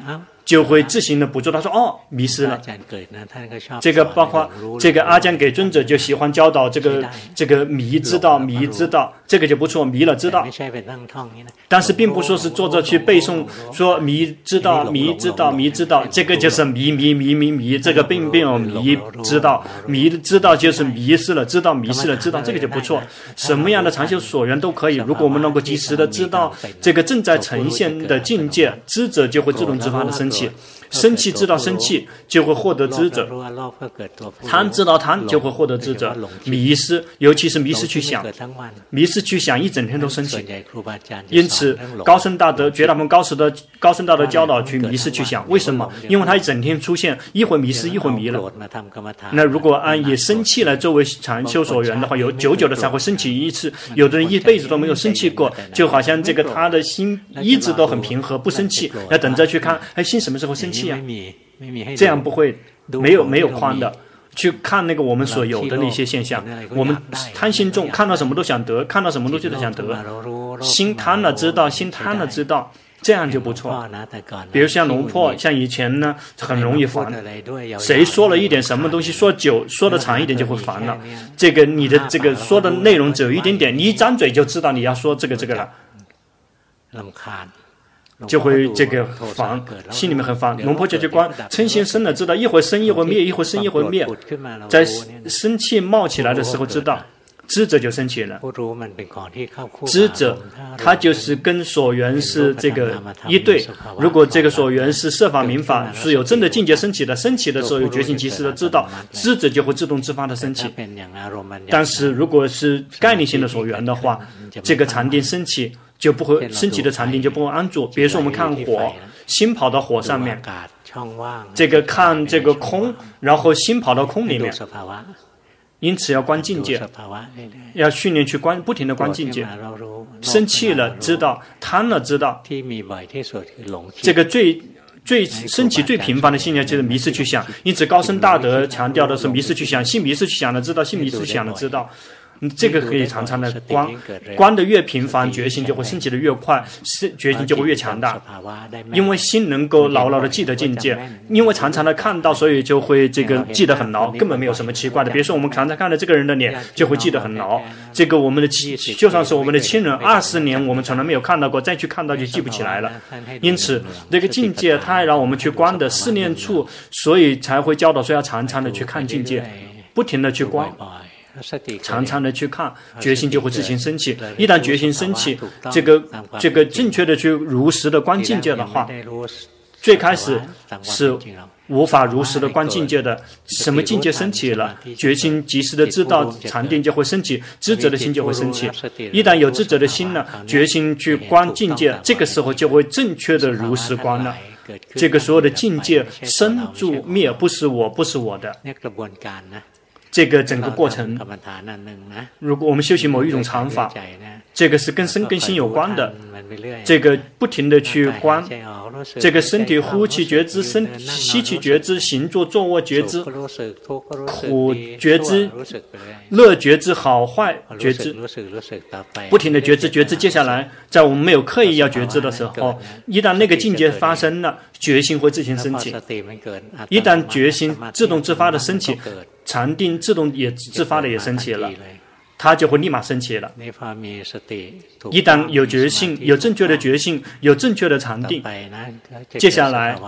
就会自行的捕捉。他说：“哦，迷失了。”这个包括这个阿姜给尊者就喜欢教导这个这个迷知道迷知道，这个就不错，迷了知道。但是并不说是坐着去背诵说迷知道迷知道迷知道，这个就是迷迷迷迷迷，这个并没有迷知道迷知道就是迷失了知道迷失了知道，这个就不错。什么样的长修所缘都可以，如果我们能够及时的知道这个正在呈现的境界，知者就会自动自发的升起。вообще. 生气知道生气，就会获得知者；贪知道贪，就会获得知者。迷失，尤其是迷失去想，迷失去想，一整天都生气。因此，高僧大德绝大部分高僧的高僧大德教导去迷失去想，为什么？因为他一整天出现，一会迷失，一会迷了。那如果按以生气来作为禅修所缘的话，有久久的才会生气一次。有的人一辈子都没有生气过，就好像这个他的心一直都很平和，不生气，要等着去看，哎，心什么时候生气？这样不会没有没有框的，去看那个我们所有的那些现象。我们贪心重，看到什么都想得，看到什么东西都想得。心贪了知道，心贪了知道，这样就不错。比如像龙破，像以前呢，很容易烦。谁说了一点什么东西，说久说的长一点就会烦了。这个你的这个说的内容只有一点点，你一张嘴就知道你要说这个这个了。就会这个烦，心里面很烦。龙婆就去观，嗔心生了知道，一会生一会灭，一会生一会灭。在生气冒起来的时候，知道知者就生起了。知者他就是跟所缘是这个一对。如果这个所缘是设法明法，是有真的境界升起的，升起的时候有决心及时的知道，知者就会自动自发的升起。但是如果是概念性的所缘的话，这个禅定升起。就不会升起的禅定就不会安住。比如说，我们看火，心跑到火上面，这个看这个空，然后心跑到空里面。因此要观境界，要训练去观，不停的观境界。生气了知道，贪了知道。这个最最升起最频繁的信念就是迷失去想。因此高僧大德强调的是迷失去想，信迷失去想的知道，信迷失去想的知道。这个可以常常的观，观的越频繁，决心就会升起的越快，是决心就会越强大。因为心能够牢牢的记得境界，因为常常的看到，所以就会这个记得很牢，根本没有什么奇怪的。比如说我们常常看到这个人的脸，就会记得很牢。这个我们的亲，就算是我们的亲人，二十年我们从来没有看到过，再去看到就记不起来了。因此，这个境界，它还让我们去观的四念处，所以才会教导说要常常的去看境界，不停的去观。常常的去看，决心就会自行升起。一旦决心升起，这个这个正确的去如实的观境界的话，最开始是无法如实的观境界的。什么境界升起了，决心及时的知道禅定就会升起，知者的心就会升起。一旦有知者的心了，决心去观境界，这个时候就会正确的如实观了。这个所有的境界生住灭，不是我，不是我的。这个整个过程，如果我们修行某一种禅法，这个是跟身跟心有关的。这个不停的去观，这个身体呼气觉知，身吸气觉知，行坐坐卧觉知，苦觉知，乐觉知，好坏觉知，不停的觉知觉知。接下来，在我们没有刻意要觉知的时候，一旦那个境界发生了，决心会自行升起。一旦决心自动自发的升起，禅定自动也自发的也升起了。它就会立马升起了。一旦有决心，有正确的决心，有正确的禅定，接下来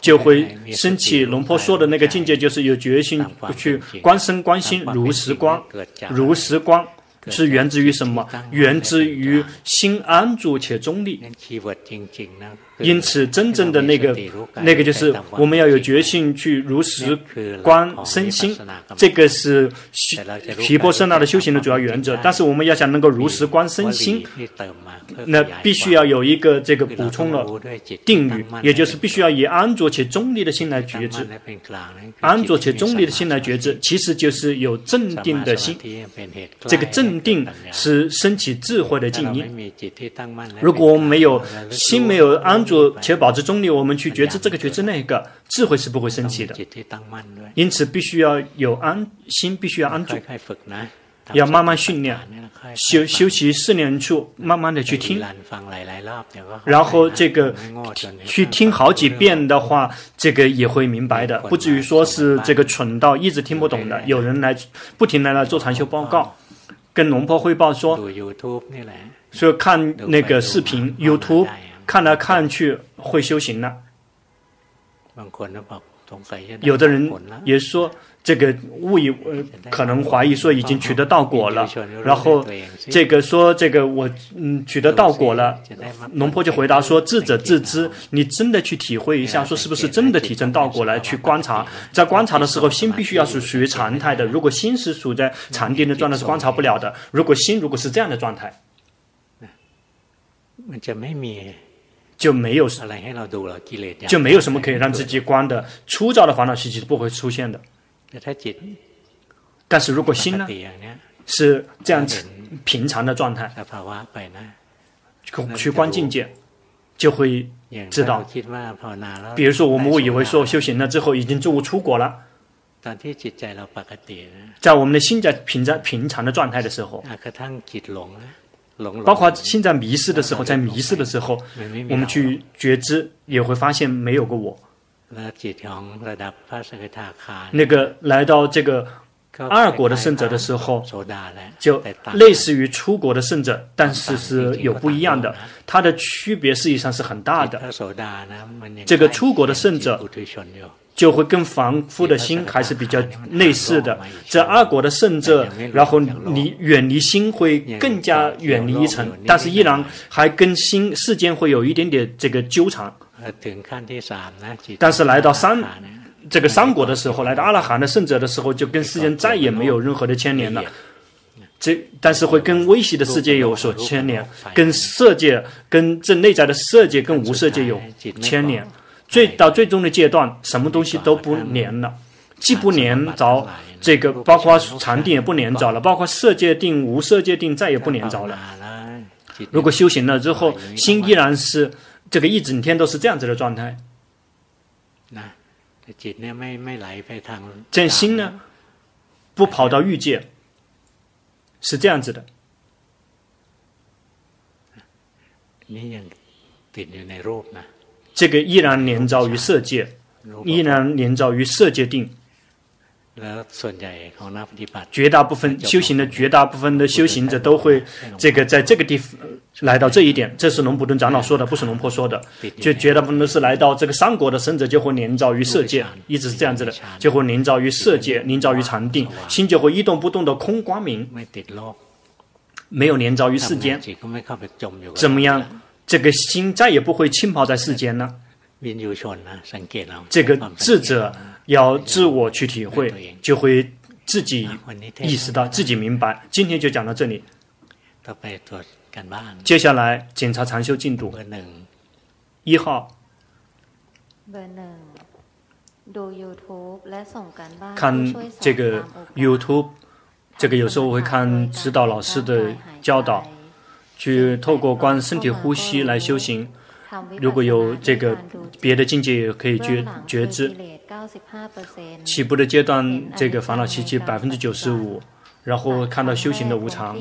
就会升起龙婆说的那个境界，就是有决心去观身观心，如实观，如实观。是源自于什么？源自于心安住且中立。因此，真正的那个那个就是我们要有决心去如实观身心，这个是毗钵舍那的修行的主要原则。但是，我们要想能够如实观身心，那必须要有一个这个补充了定语，也就是必须要以安卓且中立的心来觉知。安卓且中立的心来觉知，其实就是有镇定的心。这个镇定是升起智慧的静音。如果我们没有心，没有安。住且保持中立，我们去觉知这个觉知那个，智慧是不会升起的。因此，必须要有安心，必须要安住，要慢慢训练，休休息四年处，慢慢的去听，然后这个去听好几遍的话，这个也会明白的，不至于说是这个蠢到一直听不懂的。有人来不停来来做禅修报告，跟龙婆汇报说，说看那个视频 YouTube。看来看去会修行了，有的人也说这个误以为可能怀疑说已经取得道果了，然后这个说这个我嗯取得道果了，龙婆就回答说智者自知，你真的去体会一下，说是不是真的体证道果来去观察，在观察的时候心必须要是属于常态的，如果心是处在禅定的状态是观察不了的，如果心如果是这样的状态。就没有就没有什么可以让自己观的粗糙的烦恼习气不会出现的。但是如果心呢，是这样子平常的状态，去观境界，就会知道。比如说，我们误以为说修行了之后已经证悟出果了，在我们的心在平在平常的状态的时候。包括现在迷失的时候，在迷失的时候，我们去觉知，也会发现没有个我。那个来到这个二国的圣者的时候，就类似于出国的圣者，但是是有不一样的，它的区别实际上是很大的。这个出国的圣者。就会跟凡夫的心还是比较类似的。这二果的圣者，然后离远离心会更加远离一层，但是依然还跟心世间会有一点点这个纠缠。但是来到三这个三果的时候，来到阿拉罕的圣者的时候，就跟世间再也没有任何的牵连了。这但是会跟微细的世界有所牵连，跟色界、跟这内在的色界、跟无色界有牵连。最到最终的阶段，什么东西都不粘了，既不粘着这个，包括禅定也不粘着了，包括色界定、无色界定再也不粘着了。如果修行了之后，心依然是这个一整天都是这样子的状态，这心呢，不跑到欲界，是这样子的。这个依然连着于色界，依然连着于色界定。绝大部分修行的绝大部分的修行者都会这个在这个地方来到这一点，这是龙普顿长老说的，不是龙婆说的。就绝大部分都是来到这个三国的圣者就会连着于色界，一直是这样子的，就会连着于色界，连着于禅定，心就会一动不动的空光明，没有连着于世间，怎么样？这个心再也不会浸泡在世间了？这个智者。要自我去体会，就会自己意识到，自己明白。今天就讲到这里。接下来检查禅修进度。一号。看这个 YouTube，这个有时候我会看指导老师的教导，去透过观身体呼吸来修行。如果有这个别的境界，也可以觉觉知。起步的阶段，这个烦恼习气百分之九十五，然后看到修行的无常。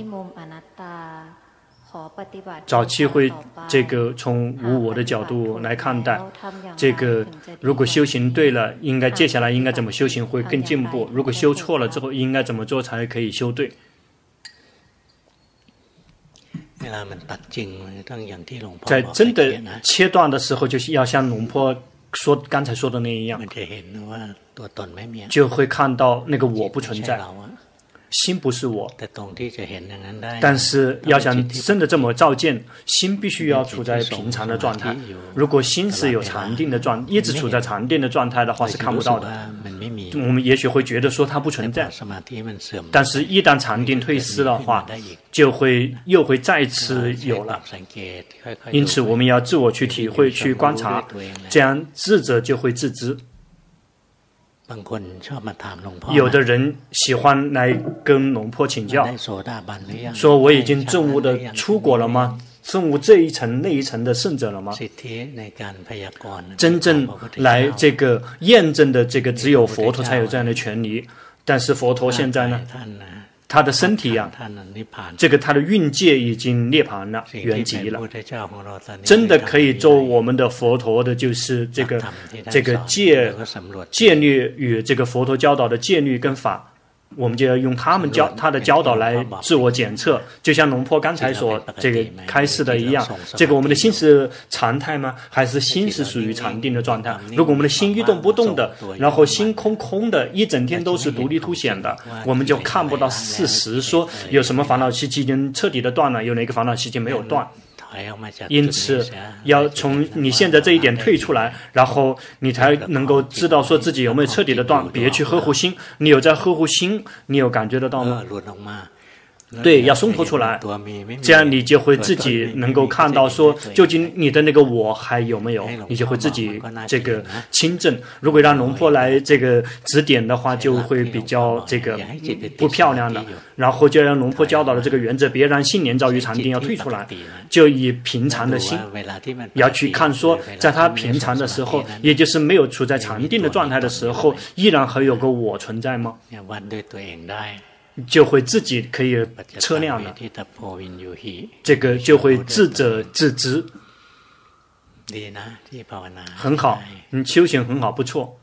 早期会这个从无我的角度来看待，这个如果修行对了，应该接下来应该怎么修行会更进步？如果修错了之后，应该怎么做才可以修对？在真的切断的时候，就是要像龙坡说刚才说的那一样，就会看到那个我不存在。心不是我，但是要想真的这么照见，心必须要处在平常的状态。如果心是有禅定的状，一直处在禅定的状态的话，是看不到的。我们也许会觉得说它不存在，但是一旦禅定退失的话，就会又会再次有了。因此，我们要自我去体会、去观察，这样智者就会自知。有的人喜欢来跟龙婆请教，说我已经证悟的出国了吗？证悟这一层那一层的圣者了吗？真正来这个验证的这个只有佛陀才有这样的权利，但是佛陀现在呢？他的身体呀、啊，这个他的运界已经涅槃了，圆寂了。真的可以做我们的佛陀的，就是这个这个戒戒律与这个佛陀教导的戒律跟法。我们就要用他们教他的教导来自我检测，就像龙坡刚才所这个开示的一样。这个我们的心是常态吗？还是心是属于禅定的状态？如果我们的心一动不动的，然后心空空的，一整天都是独立凸显的，我们就看不到事实，说有什么烦恼习气已经彻底的断了，有哪个烦恼习气没有断。因此，要从你现在这一点退出来，然后你才能够知道说自己有没有彻底的断。别去呵护心，你有在呵护心，你有感觉得到吗？对，要松脱出来，这样你就会自己能够看到说，究竟你的那个我还有没有？你就会自己这个清正。如果让龙婆来这个指点的话，就会比较这个不漂亮的。然后就让龙婆教导的这个原则，别让心连着于禅定，要退出来，就以平常的心要去看说，在他平常的时候，也就是没有处在禅定的状态的时候，依然还有个我存在吗？就会自己可以测量了，这个就会智者自知，很好，你修行很好，不错。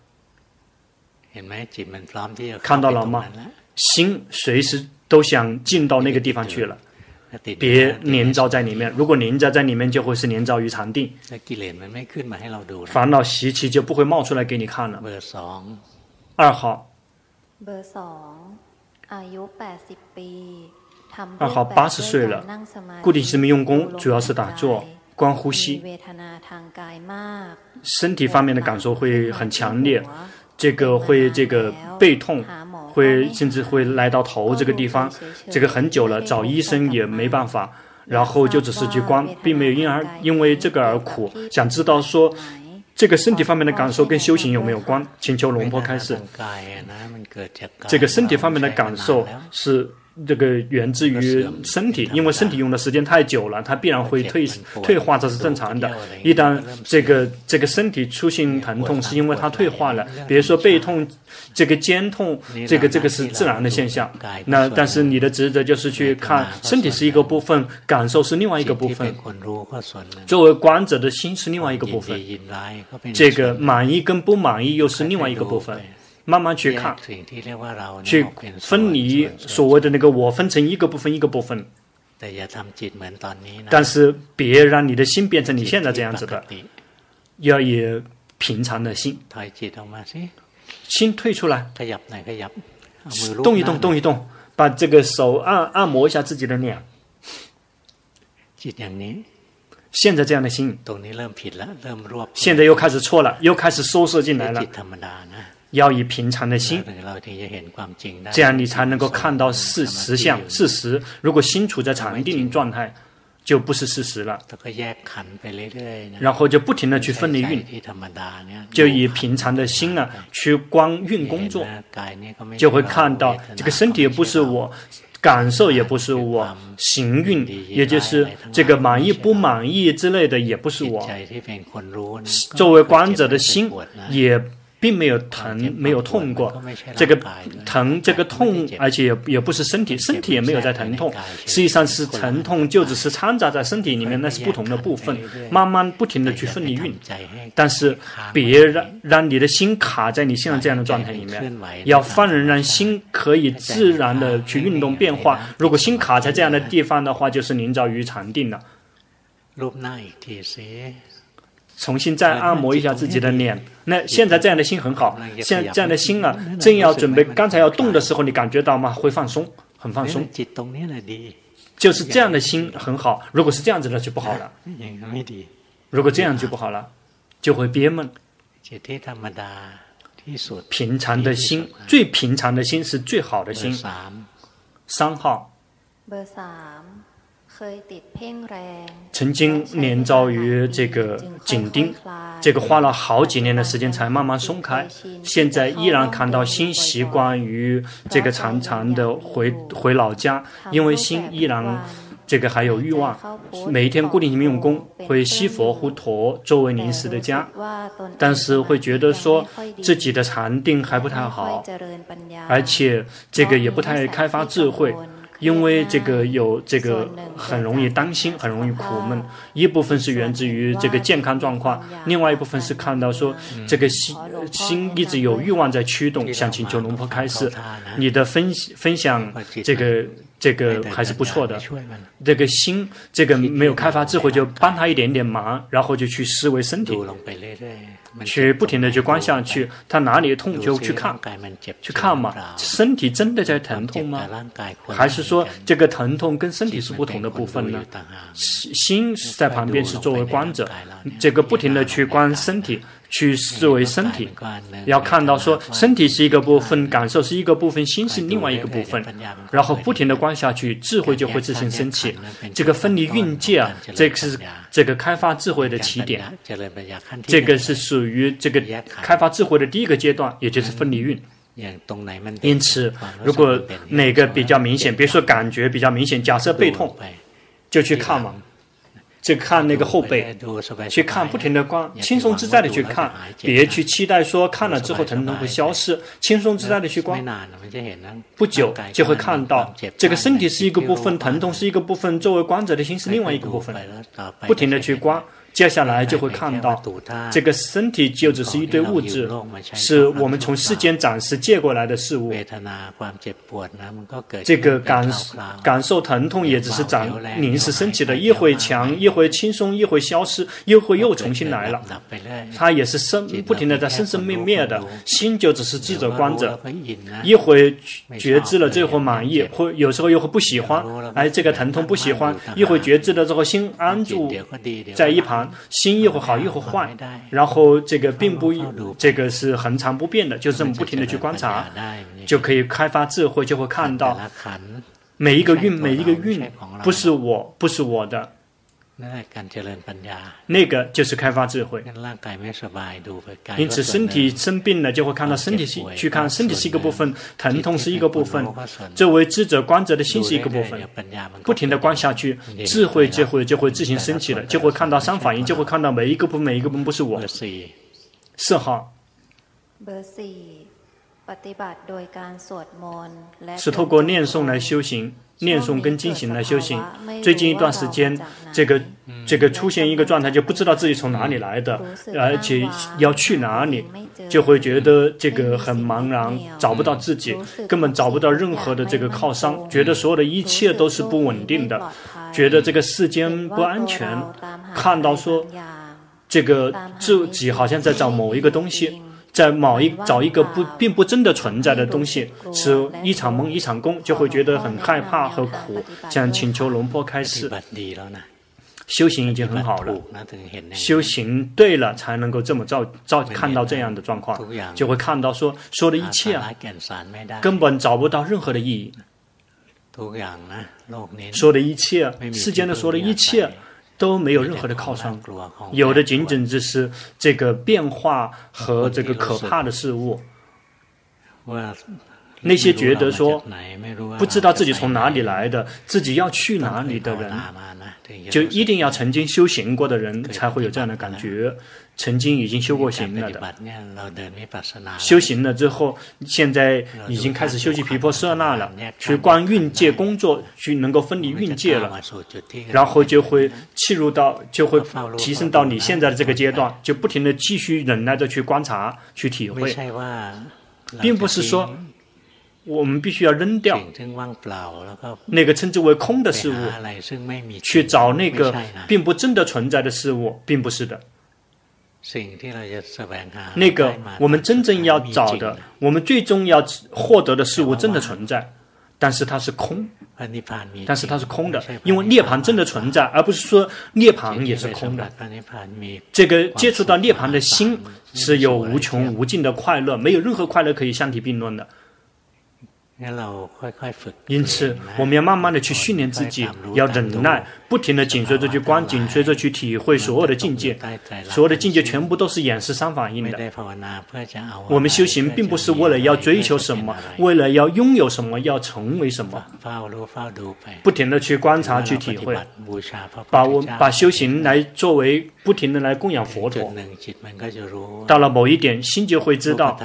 看到了吗？心随时都想进到那个地方去了，别黏着在里面。如果黏着在里面，就会是黏着于禅定，烦恼习气就不会冒出来给你看了。二号。二号八十岁了，固定性命用功，主要是打坐、观呼吸。身体方面的感受会很强烈，这个会这个背痛，会甚至会来到头这个地方，这个很久了，找医生也没办法，然后就只是去观，并没有因而因为这个而苦，想知道说。这个身体方面的感受跟修行有没有关？请求龙婆开示。这个身体方面的感受是这个源自于身体，因为身体用的时间太久了，它必然会退退化，这是正常的。一旦这个这个身体出现疼痛，是因为它退化了。比如说背痛，这个肩痛，这个这个是自然的现象。那但是你的职责就是去看身体是一个部分，感受是另外一个部分。作为观者的心是另外一个部分，这个满意跟不满意又是另外一个部分。慢慢去看，去分离所谓的那个我，分成一个部分一个部分。但是别让你的心变成你现在这样子的，要以平常的心，心退出来，动一动，动一动，把这个手按按摩一下自己的脸。现在这样的心，现在又开始错了，又开始收摄进来了。要以平常的心，这样你才能够看到事实相。事实，如果心处在禅定状态，就不是事实了。然后就不停的去分离运，就以平常的心呢去光运工作，就会看到这个身体也不是我，感受也不是我，行运也就是这个满意不满意之类的也不是我。作为观者的心也。并没有疼，没有痛过。这个疼，这个痛，而且也也不是身体，身体也没有在疼痛。实际上是疼痛，就只是掺杂在身体里面，那是不同的部分。慢慢不停的去分离运，但是别让让你的心卡在你现在这样的状态里面，要放任让心可以自然的去运动变化。如果心卡在这样的地方的话，就是临着于禅定了。重新再按摩一下自己的脸。那现在这样的心很好，现在这样的心啊，正要准备，刚才要动的时候，你感觉到吗？会放松，很放松。就是这样的心很好。如果是这样子的就不好了。如果这样就不好了，就会憋闷。平常的心，最平常的心是最好的心。三号。曾经连遭于这个紧盯，这个花了好几年的时间才慢慢松开。现在依然看到新习惯于这个常常的回回老家，因为心依然这个还有欲望。每一天固定性用功，会西佛胡陀作为临时的家，但是会觉得说自己的禅定还不太好，而且这个也不太开发智慧。因为这个有这个很容易担心，很容易苦闷。一部分是源自于这个健康状况，另外一部分是看到说这个心心一直有欲望在驱动。想请求龙婆开示，你的分分享这个这个还是不错的。这个心这个没有开发智慧，就帮他一点点忙，然后就去思维身体。去不停的去观下去，他哪里痛就去看，去看嘛。身体真的在疼痛吗？还是说这个疼痛跟身体是不同的部分呢？心在旁边是作为观者，这个不停的去观身体。去视为身体，要看到说身体是一个部分，感受是一个部分，心是另外一个部分，然后不停的观下去，智慧就会自行升起。这个分离运界啊，这个是这个开发智慧的起点，这个是属于这个开发智慧的第一个阶段，也就是分离运。因此，如果哪个比较明显，比如说感觉比较明显，假设背痛，就去看嘛。就看那个后背，去看不停的观，轻松自在的去看，别去期待说看了之后疼痛会消失，轻松自在的去观，不久就会看到这个身体是一个部分，疼痛是一个部分，作为观者的心是另外一个部分，不停的去观。接下来就会看到，这个身体就只是一堆物质，是我们从世间暂时借过来的事物。这个感感受疼痛也只是暂临时升起的，一会强，一会轻松，一会消失，一会又重新来了。它也是生不停的在生生灭灭的，心就只是智者观者，一会觉知了，这会满意，会有时候又会不喜欢，哎，这个疼痛不喜欢，一会觉知了之后心安住在一旁。心一会好一会坏，然后这个并不，这个是恒常不变的，就这么不停的去观察，就可以开发智慧，就会看到每一个运，每一个运不是我，不是我的，那个就是开发智慧。因此，身体生病了，就会看到身体是去看身体是一个部分，疼痛是一个部分，作为知者观者的心是一个部分，不停的观下去，智慧就会就会自行升起了，就会看到三法印，就会看到每一个部分每一个部分不是我。四号。是透过念诵来修行，念诵跟经行来修行。最近一段时间，这个这个出现一个状态，就不知道自己从哪里来的，而且要去哪里，就会觉得这个很茫然，找不到自己，根本找不到任何的这个靠山，觉得所有的一切都是不稳定的，觉得这个世间不安全，看到说这个自己好像在找某一个东西。在某一找一个不并不真的存在的东西，是一场梦一场空，就会觉得很害怕和苦。想请求龙婆开示，修行已经很好了，修行对了才能够这么照照看到这样的状况，就会看到说说的一切啊，根本找不到任何的意义，说的一切，世间的说的一切。都没有任何的靠山，有的仅仅只是这个变化和这个可怕的事物。那些觉得说不知道自己从哪里来的，自己要去哪里的人，就一定要曾经修行过的人才会有这样的感觉。曾经已经修过行了的，修行了之后，现在已经开始修习皮婆舍那了，去观运界工作，去能够分离运界了，然后就会切入到，就会提升到你现在的这个阶段，就不停的继续忍耐着去观察、去体会，并不是说我们必须要扔掉那个称之为空的事物，去找那个并不真的存在的事物，并不是的。那个我们真正要找的，我们最终要获得的事物真的存在，但是它是空，但是它是空的，因为涅槃真的存在，而不是说涅槃也是空的。这个接触到涅槃的心是有无穷无尽的快乐，没有任何快乐可以相提并论的。因此，我们要慢慢的去训练自己，要忍耐，不停的紧随着去观，紧随着去体会所有的境界，所有的境界全部都是掩饰三法印的。我们修行并不是为了要追求什么，为了要拥有什么，要成为什么，不停的去观察去体会，把我把修行来作为不停的来供养佛陀。到了某一点，心就会知道，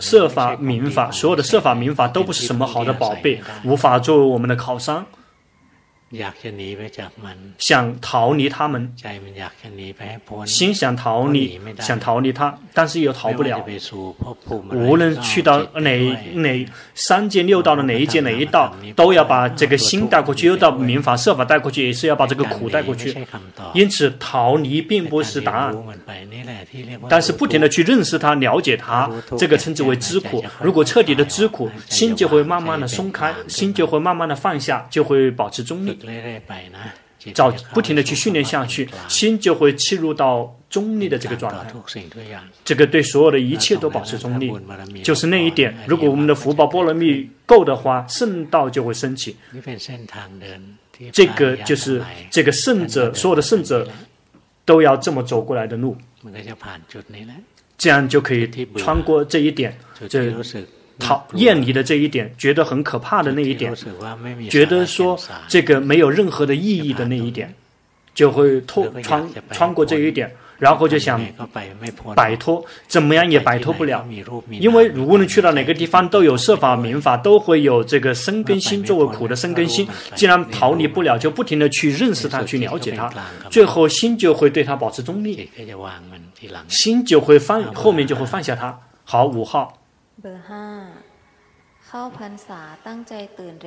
设法、明法，所有的。设法明法都不是什么好的宝贝，无法作为我们的靠山。想逃离他们，心想逃离，想逃离他，但是又逃不了。无论去到哪哪三界六道的哪一界哪一道，都要把这个心带过去，又到民法设法带过去，也是要把这个苦带过去。因此，逃离并不是答案，但是不停的去认识它、了解它，这个称之为知苦。如果彻底的知苦，心就会慢慢的松开，心就会慢慢的放下，就会保持中立。找不停的去训练下去，心就会切入到中立的这个状态。这个对所有的一切都保持中立，就是那一点。如果我们的福报波罗蜜够的话，圣道就会升起。这个就是这个圣者，所有的圣者都要这么走过来的路，这样就可以穿过这一点。这。讨厌离的这一点，觉得很可怕的那一点，觉得说这个没有任何的意义的那一点，就会透穿穿过这一点，然后就想摆脱，怎么样也摆脱不了，因为无论去到哪个地方，都有设法明法，都会有这个生根心作为苦的生根心，既然逃离不了，就不停的去认识它，去了解它，最后心就会对它保持中立，心就会放，后面就会放下它。好，五号。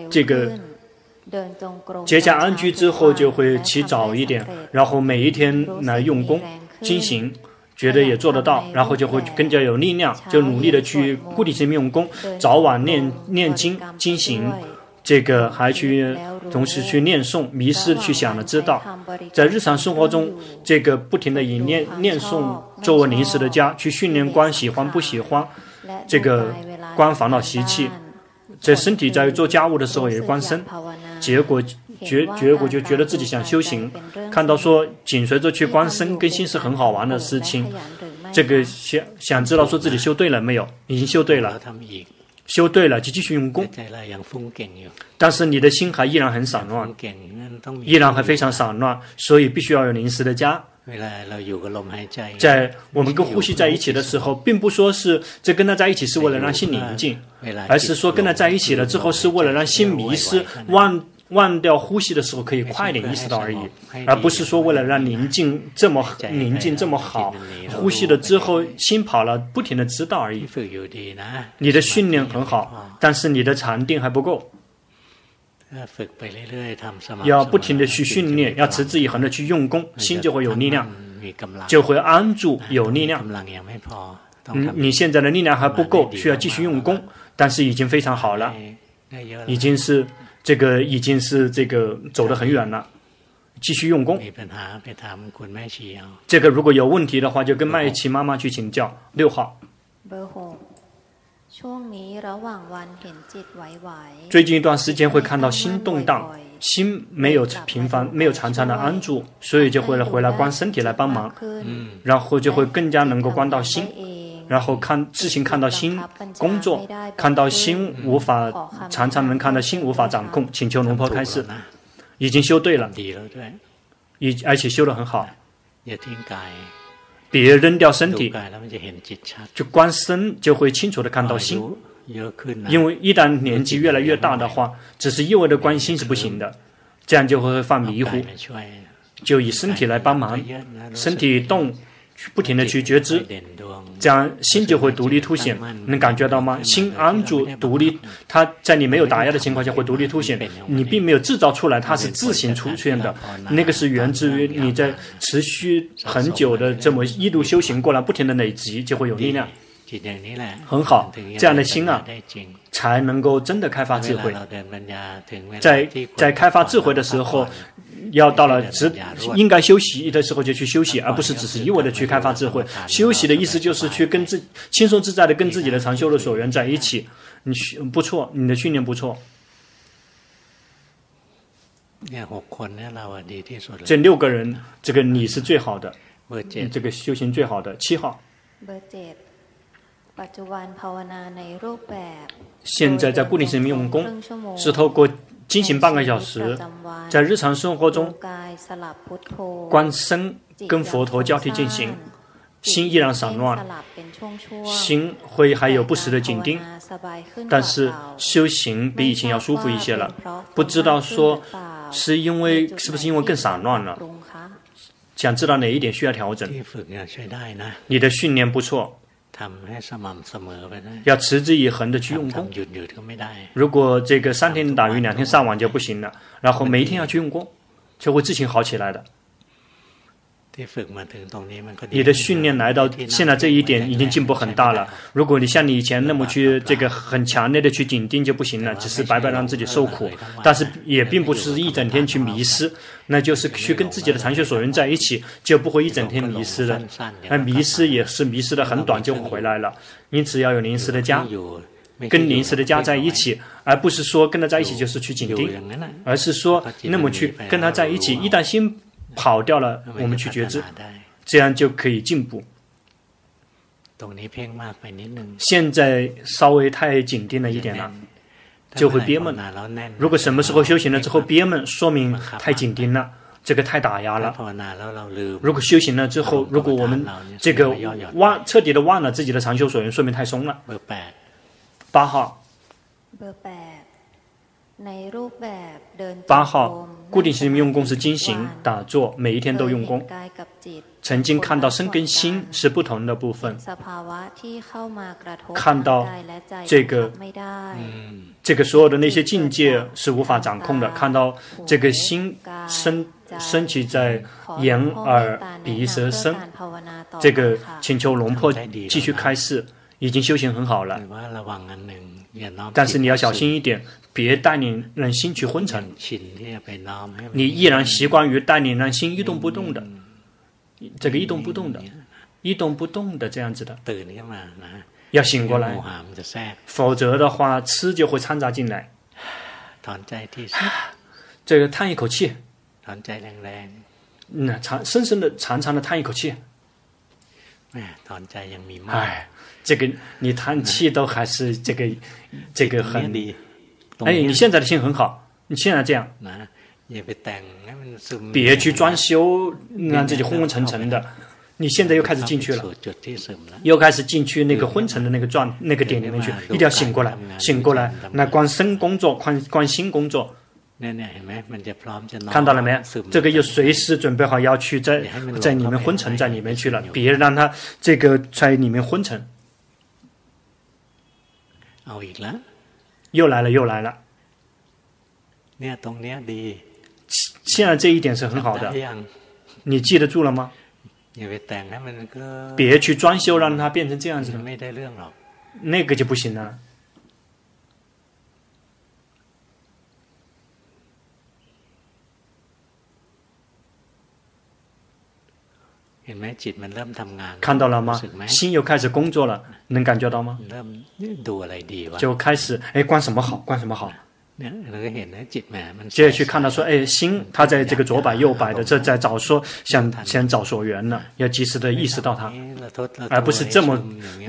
这个结下安居之后就会起早一点，然后每一天来用功精行，觉得也做得到，然后就会更加有力量，就努力的去固定性用功，早晚念念经精行，这个还去同时去念诵，迷失去想了知道，在日常生活中，这个不停的以念念诵作为临时的家，去训练观喜欢不喜欢。这个观烦恼习气，在身体在做家务的时候也观身，结果觉结果就觉得自己想修行，看到说紧随着去观身跟心是很好玩的事情，这个想想知道说自己修对了没有？已经修对了，修对了就继续用功，但是你的心还依然很散乱，依然还非常散乱，所以必须要有临时的家。在我们跟呼吸在一起的时候，并不说是这跟他在一起是为了让心宁静，而是说跟他在一起了之后是为了让心迷失，忘忘掉呼吸的时候可以快点意识到而已，而不是说为了让宁静这么宁静这么好，呼吸了之后心跑了，不停的知道而已。你的训练很好，但是你的禅定还不够。要不停的去训练，要持之以恒的去用功，心就会有力量，就会安住有力量。嗯，你现在的力量还不够，需要继续用功，但是已经非常好了，已经是这个已经是这个走得很远了，继续用功。这个如果有问题的话，就跟麦琪妈妈去请教。六号。最近一段时间会看到心动荡，心没有频繁，没有常常的安住，所以就会回来关身体来帮忙，然后就会更加能够关到心，然后看自行看到心工作，看到心无法常常能看到心无法掌控，请求龙婆开示，已经修对了，已而且修得很好。别扔掉身体，就观身就会清楚的看到心。因为一旦年纪越来越大的话，只是一味的观心是不行的，这样就会犯迷糊。就以身体来帮忙，身体动，不停地去觉知。这样心就会独立凸显，能感觉到吗？心安住独立，它在你没有打压的情况下会独立凸显，你并没有制造出来，它是自行出现的。那个是源自于你在持续很久的这么一路修行过来，不停的累积，就会有力量。很好，这样的心啊，才能够真的开发智慧。在在开发智慧的时候。要到了只应该休息的时候就去休息，而不是只是一味的去开发智慧。休息的意思就是去跟自轻松自在的跟自己的常修的所缘在一起。你不错，你的训练不错。这六个人，这个你是最好的，这个修行最好的七号。现在在固定时间用功，是透过。进行半个小时，在日常生活中，观身跟佛陀交替进行，心依然散乱，心会还有不时的紧盯，但是修行比以前要舒服一些了。不知道说是因为是不是因为更散乱了？想知道哪一点需要调整？你的训练不错。要持之以恒的去用功。如果这个三天打鱼两天晒网就不行了，然后每一天要去用功，就会自行好起来的。你的训练来到现在这一点已经进步很大了。如果你像你以前那么去这个很强烈的去紧盯就不行了，只是白白让自己受苦。但是也并不是一整天去迷失，那就是去跟自己的禅修所缘在一起，就不会一整天迷失了。那迷失也是迷失的很短就回来了。因此要有临时的家，跟临时的家在一起，而不是说跟他在一起就是去紧盯，而是说那么去跟他在一起，一旦心。跑掉了，我们去觉知，这样就可以进步。现在稍微太紧盯了一点了，就会憋闷。如果什么时候修行了之后憋闷，说明太紧盯了，这个太打压了。如果修行了之后，如果我们这个忘彻底的忘了自己的长修所缘，说明太松了。八号。八号固定性用功是精行打坐，每一天都用功。曾经看到身跟心是不同的部分，看到这个，嗯这个所有的那些境界是无法掌控的。看到这个心升升起在眼耳鼻舌身，这个请求龙婆继续开示，已经修行很好了。但是你要小心一点。别带领人心去昏沉，你依然习惯于带领人心一动不动的，这个一动不动的，一动不动的这样子的，要醒过来，否则的话，吃就会掺杂进来。这个叹一口气，嗯，长深深的、长长的叹一口气。哎，这个你叹气都还是这个这个很，哎，你现在的心很好，你现在这样，别去装修，让自己昏昏沉沉的。你现在又开始进去了，又开始进去那个昏沉的那个状那个点里面去，一定要醒过来，醒过来，那关身工作，关关心工作。看到了没？这个又随时准备好要去在在里面昏沉在里面去了，别让他这个在里面昏沉。又来了，又来了。现在这一点是很好的，你记得住了吗？别去装修，让它变成这样子，那个就不行了。看到了吗？心又开始工作了，能感觉到吗？就开始，哎，观什么好？观什么好？接着去看到说，哎，心它在这个左摆右摆的，这在找说，想想找所缘了，要及时的意识到它，而不是这么，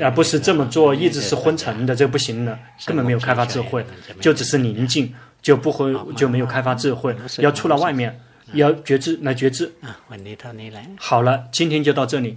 而不是这么做，一直是昏沉的，这不行的，根本没有开发智慧，就只是宁静，就不会就没有开发智慧，要出到外面。要觉知，来觉知啊。好了，今天就到这里。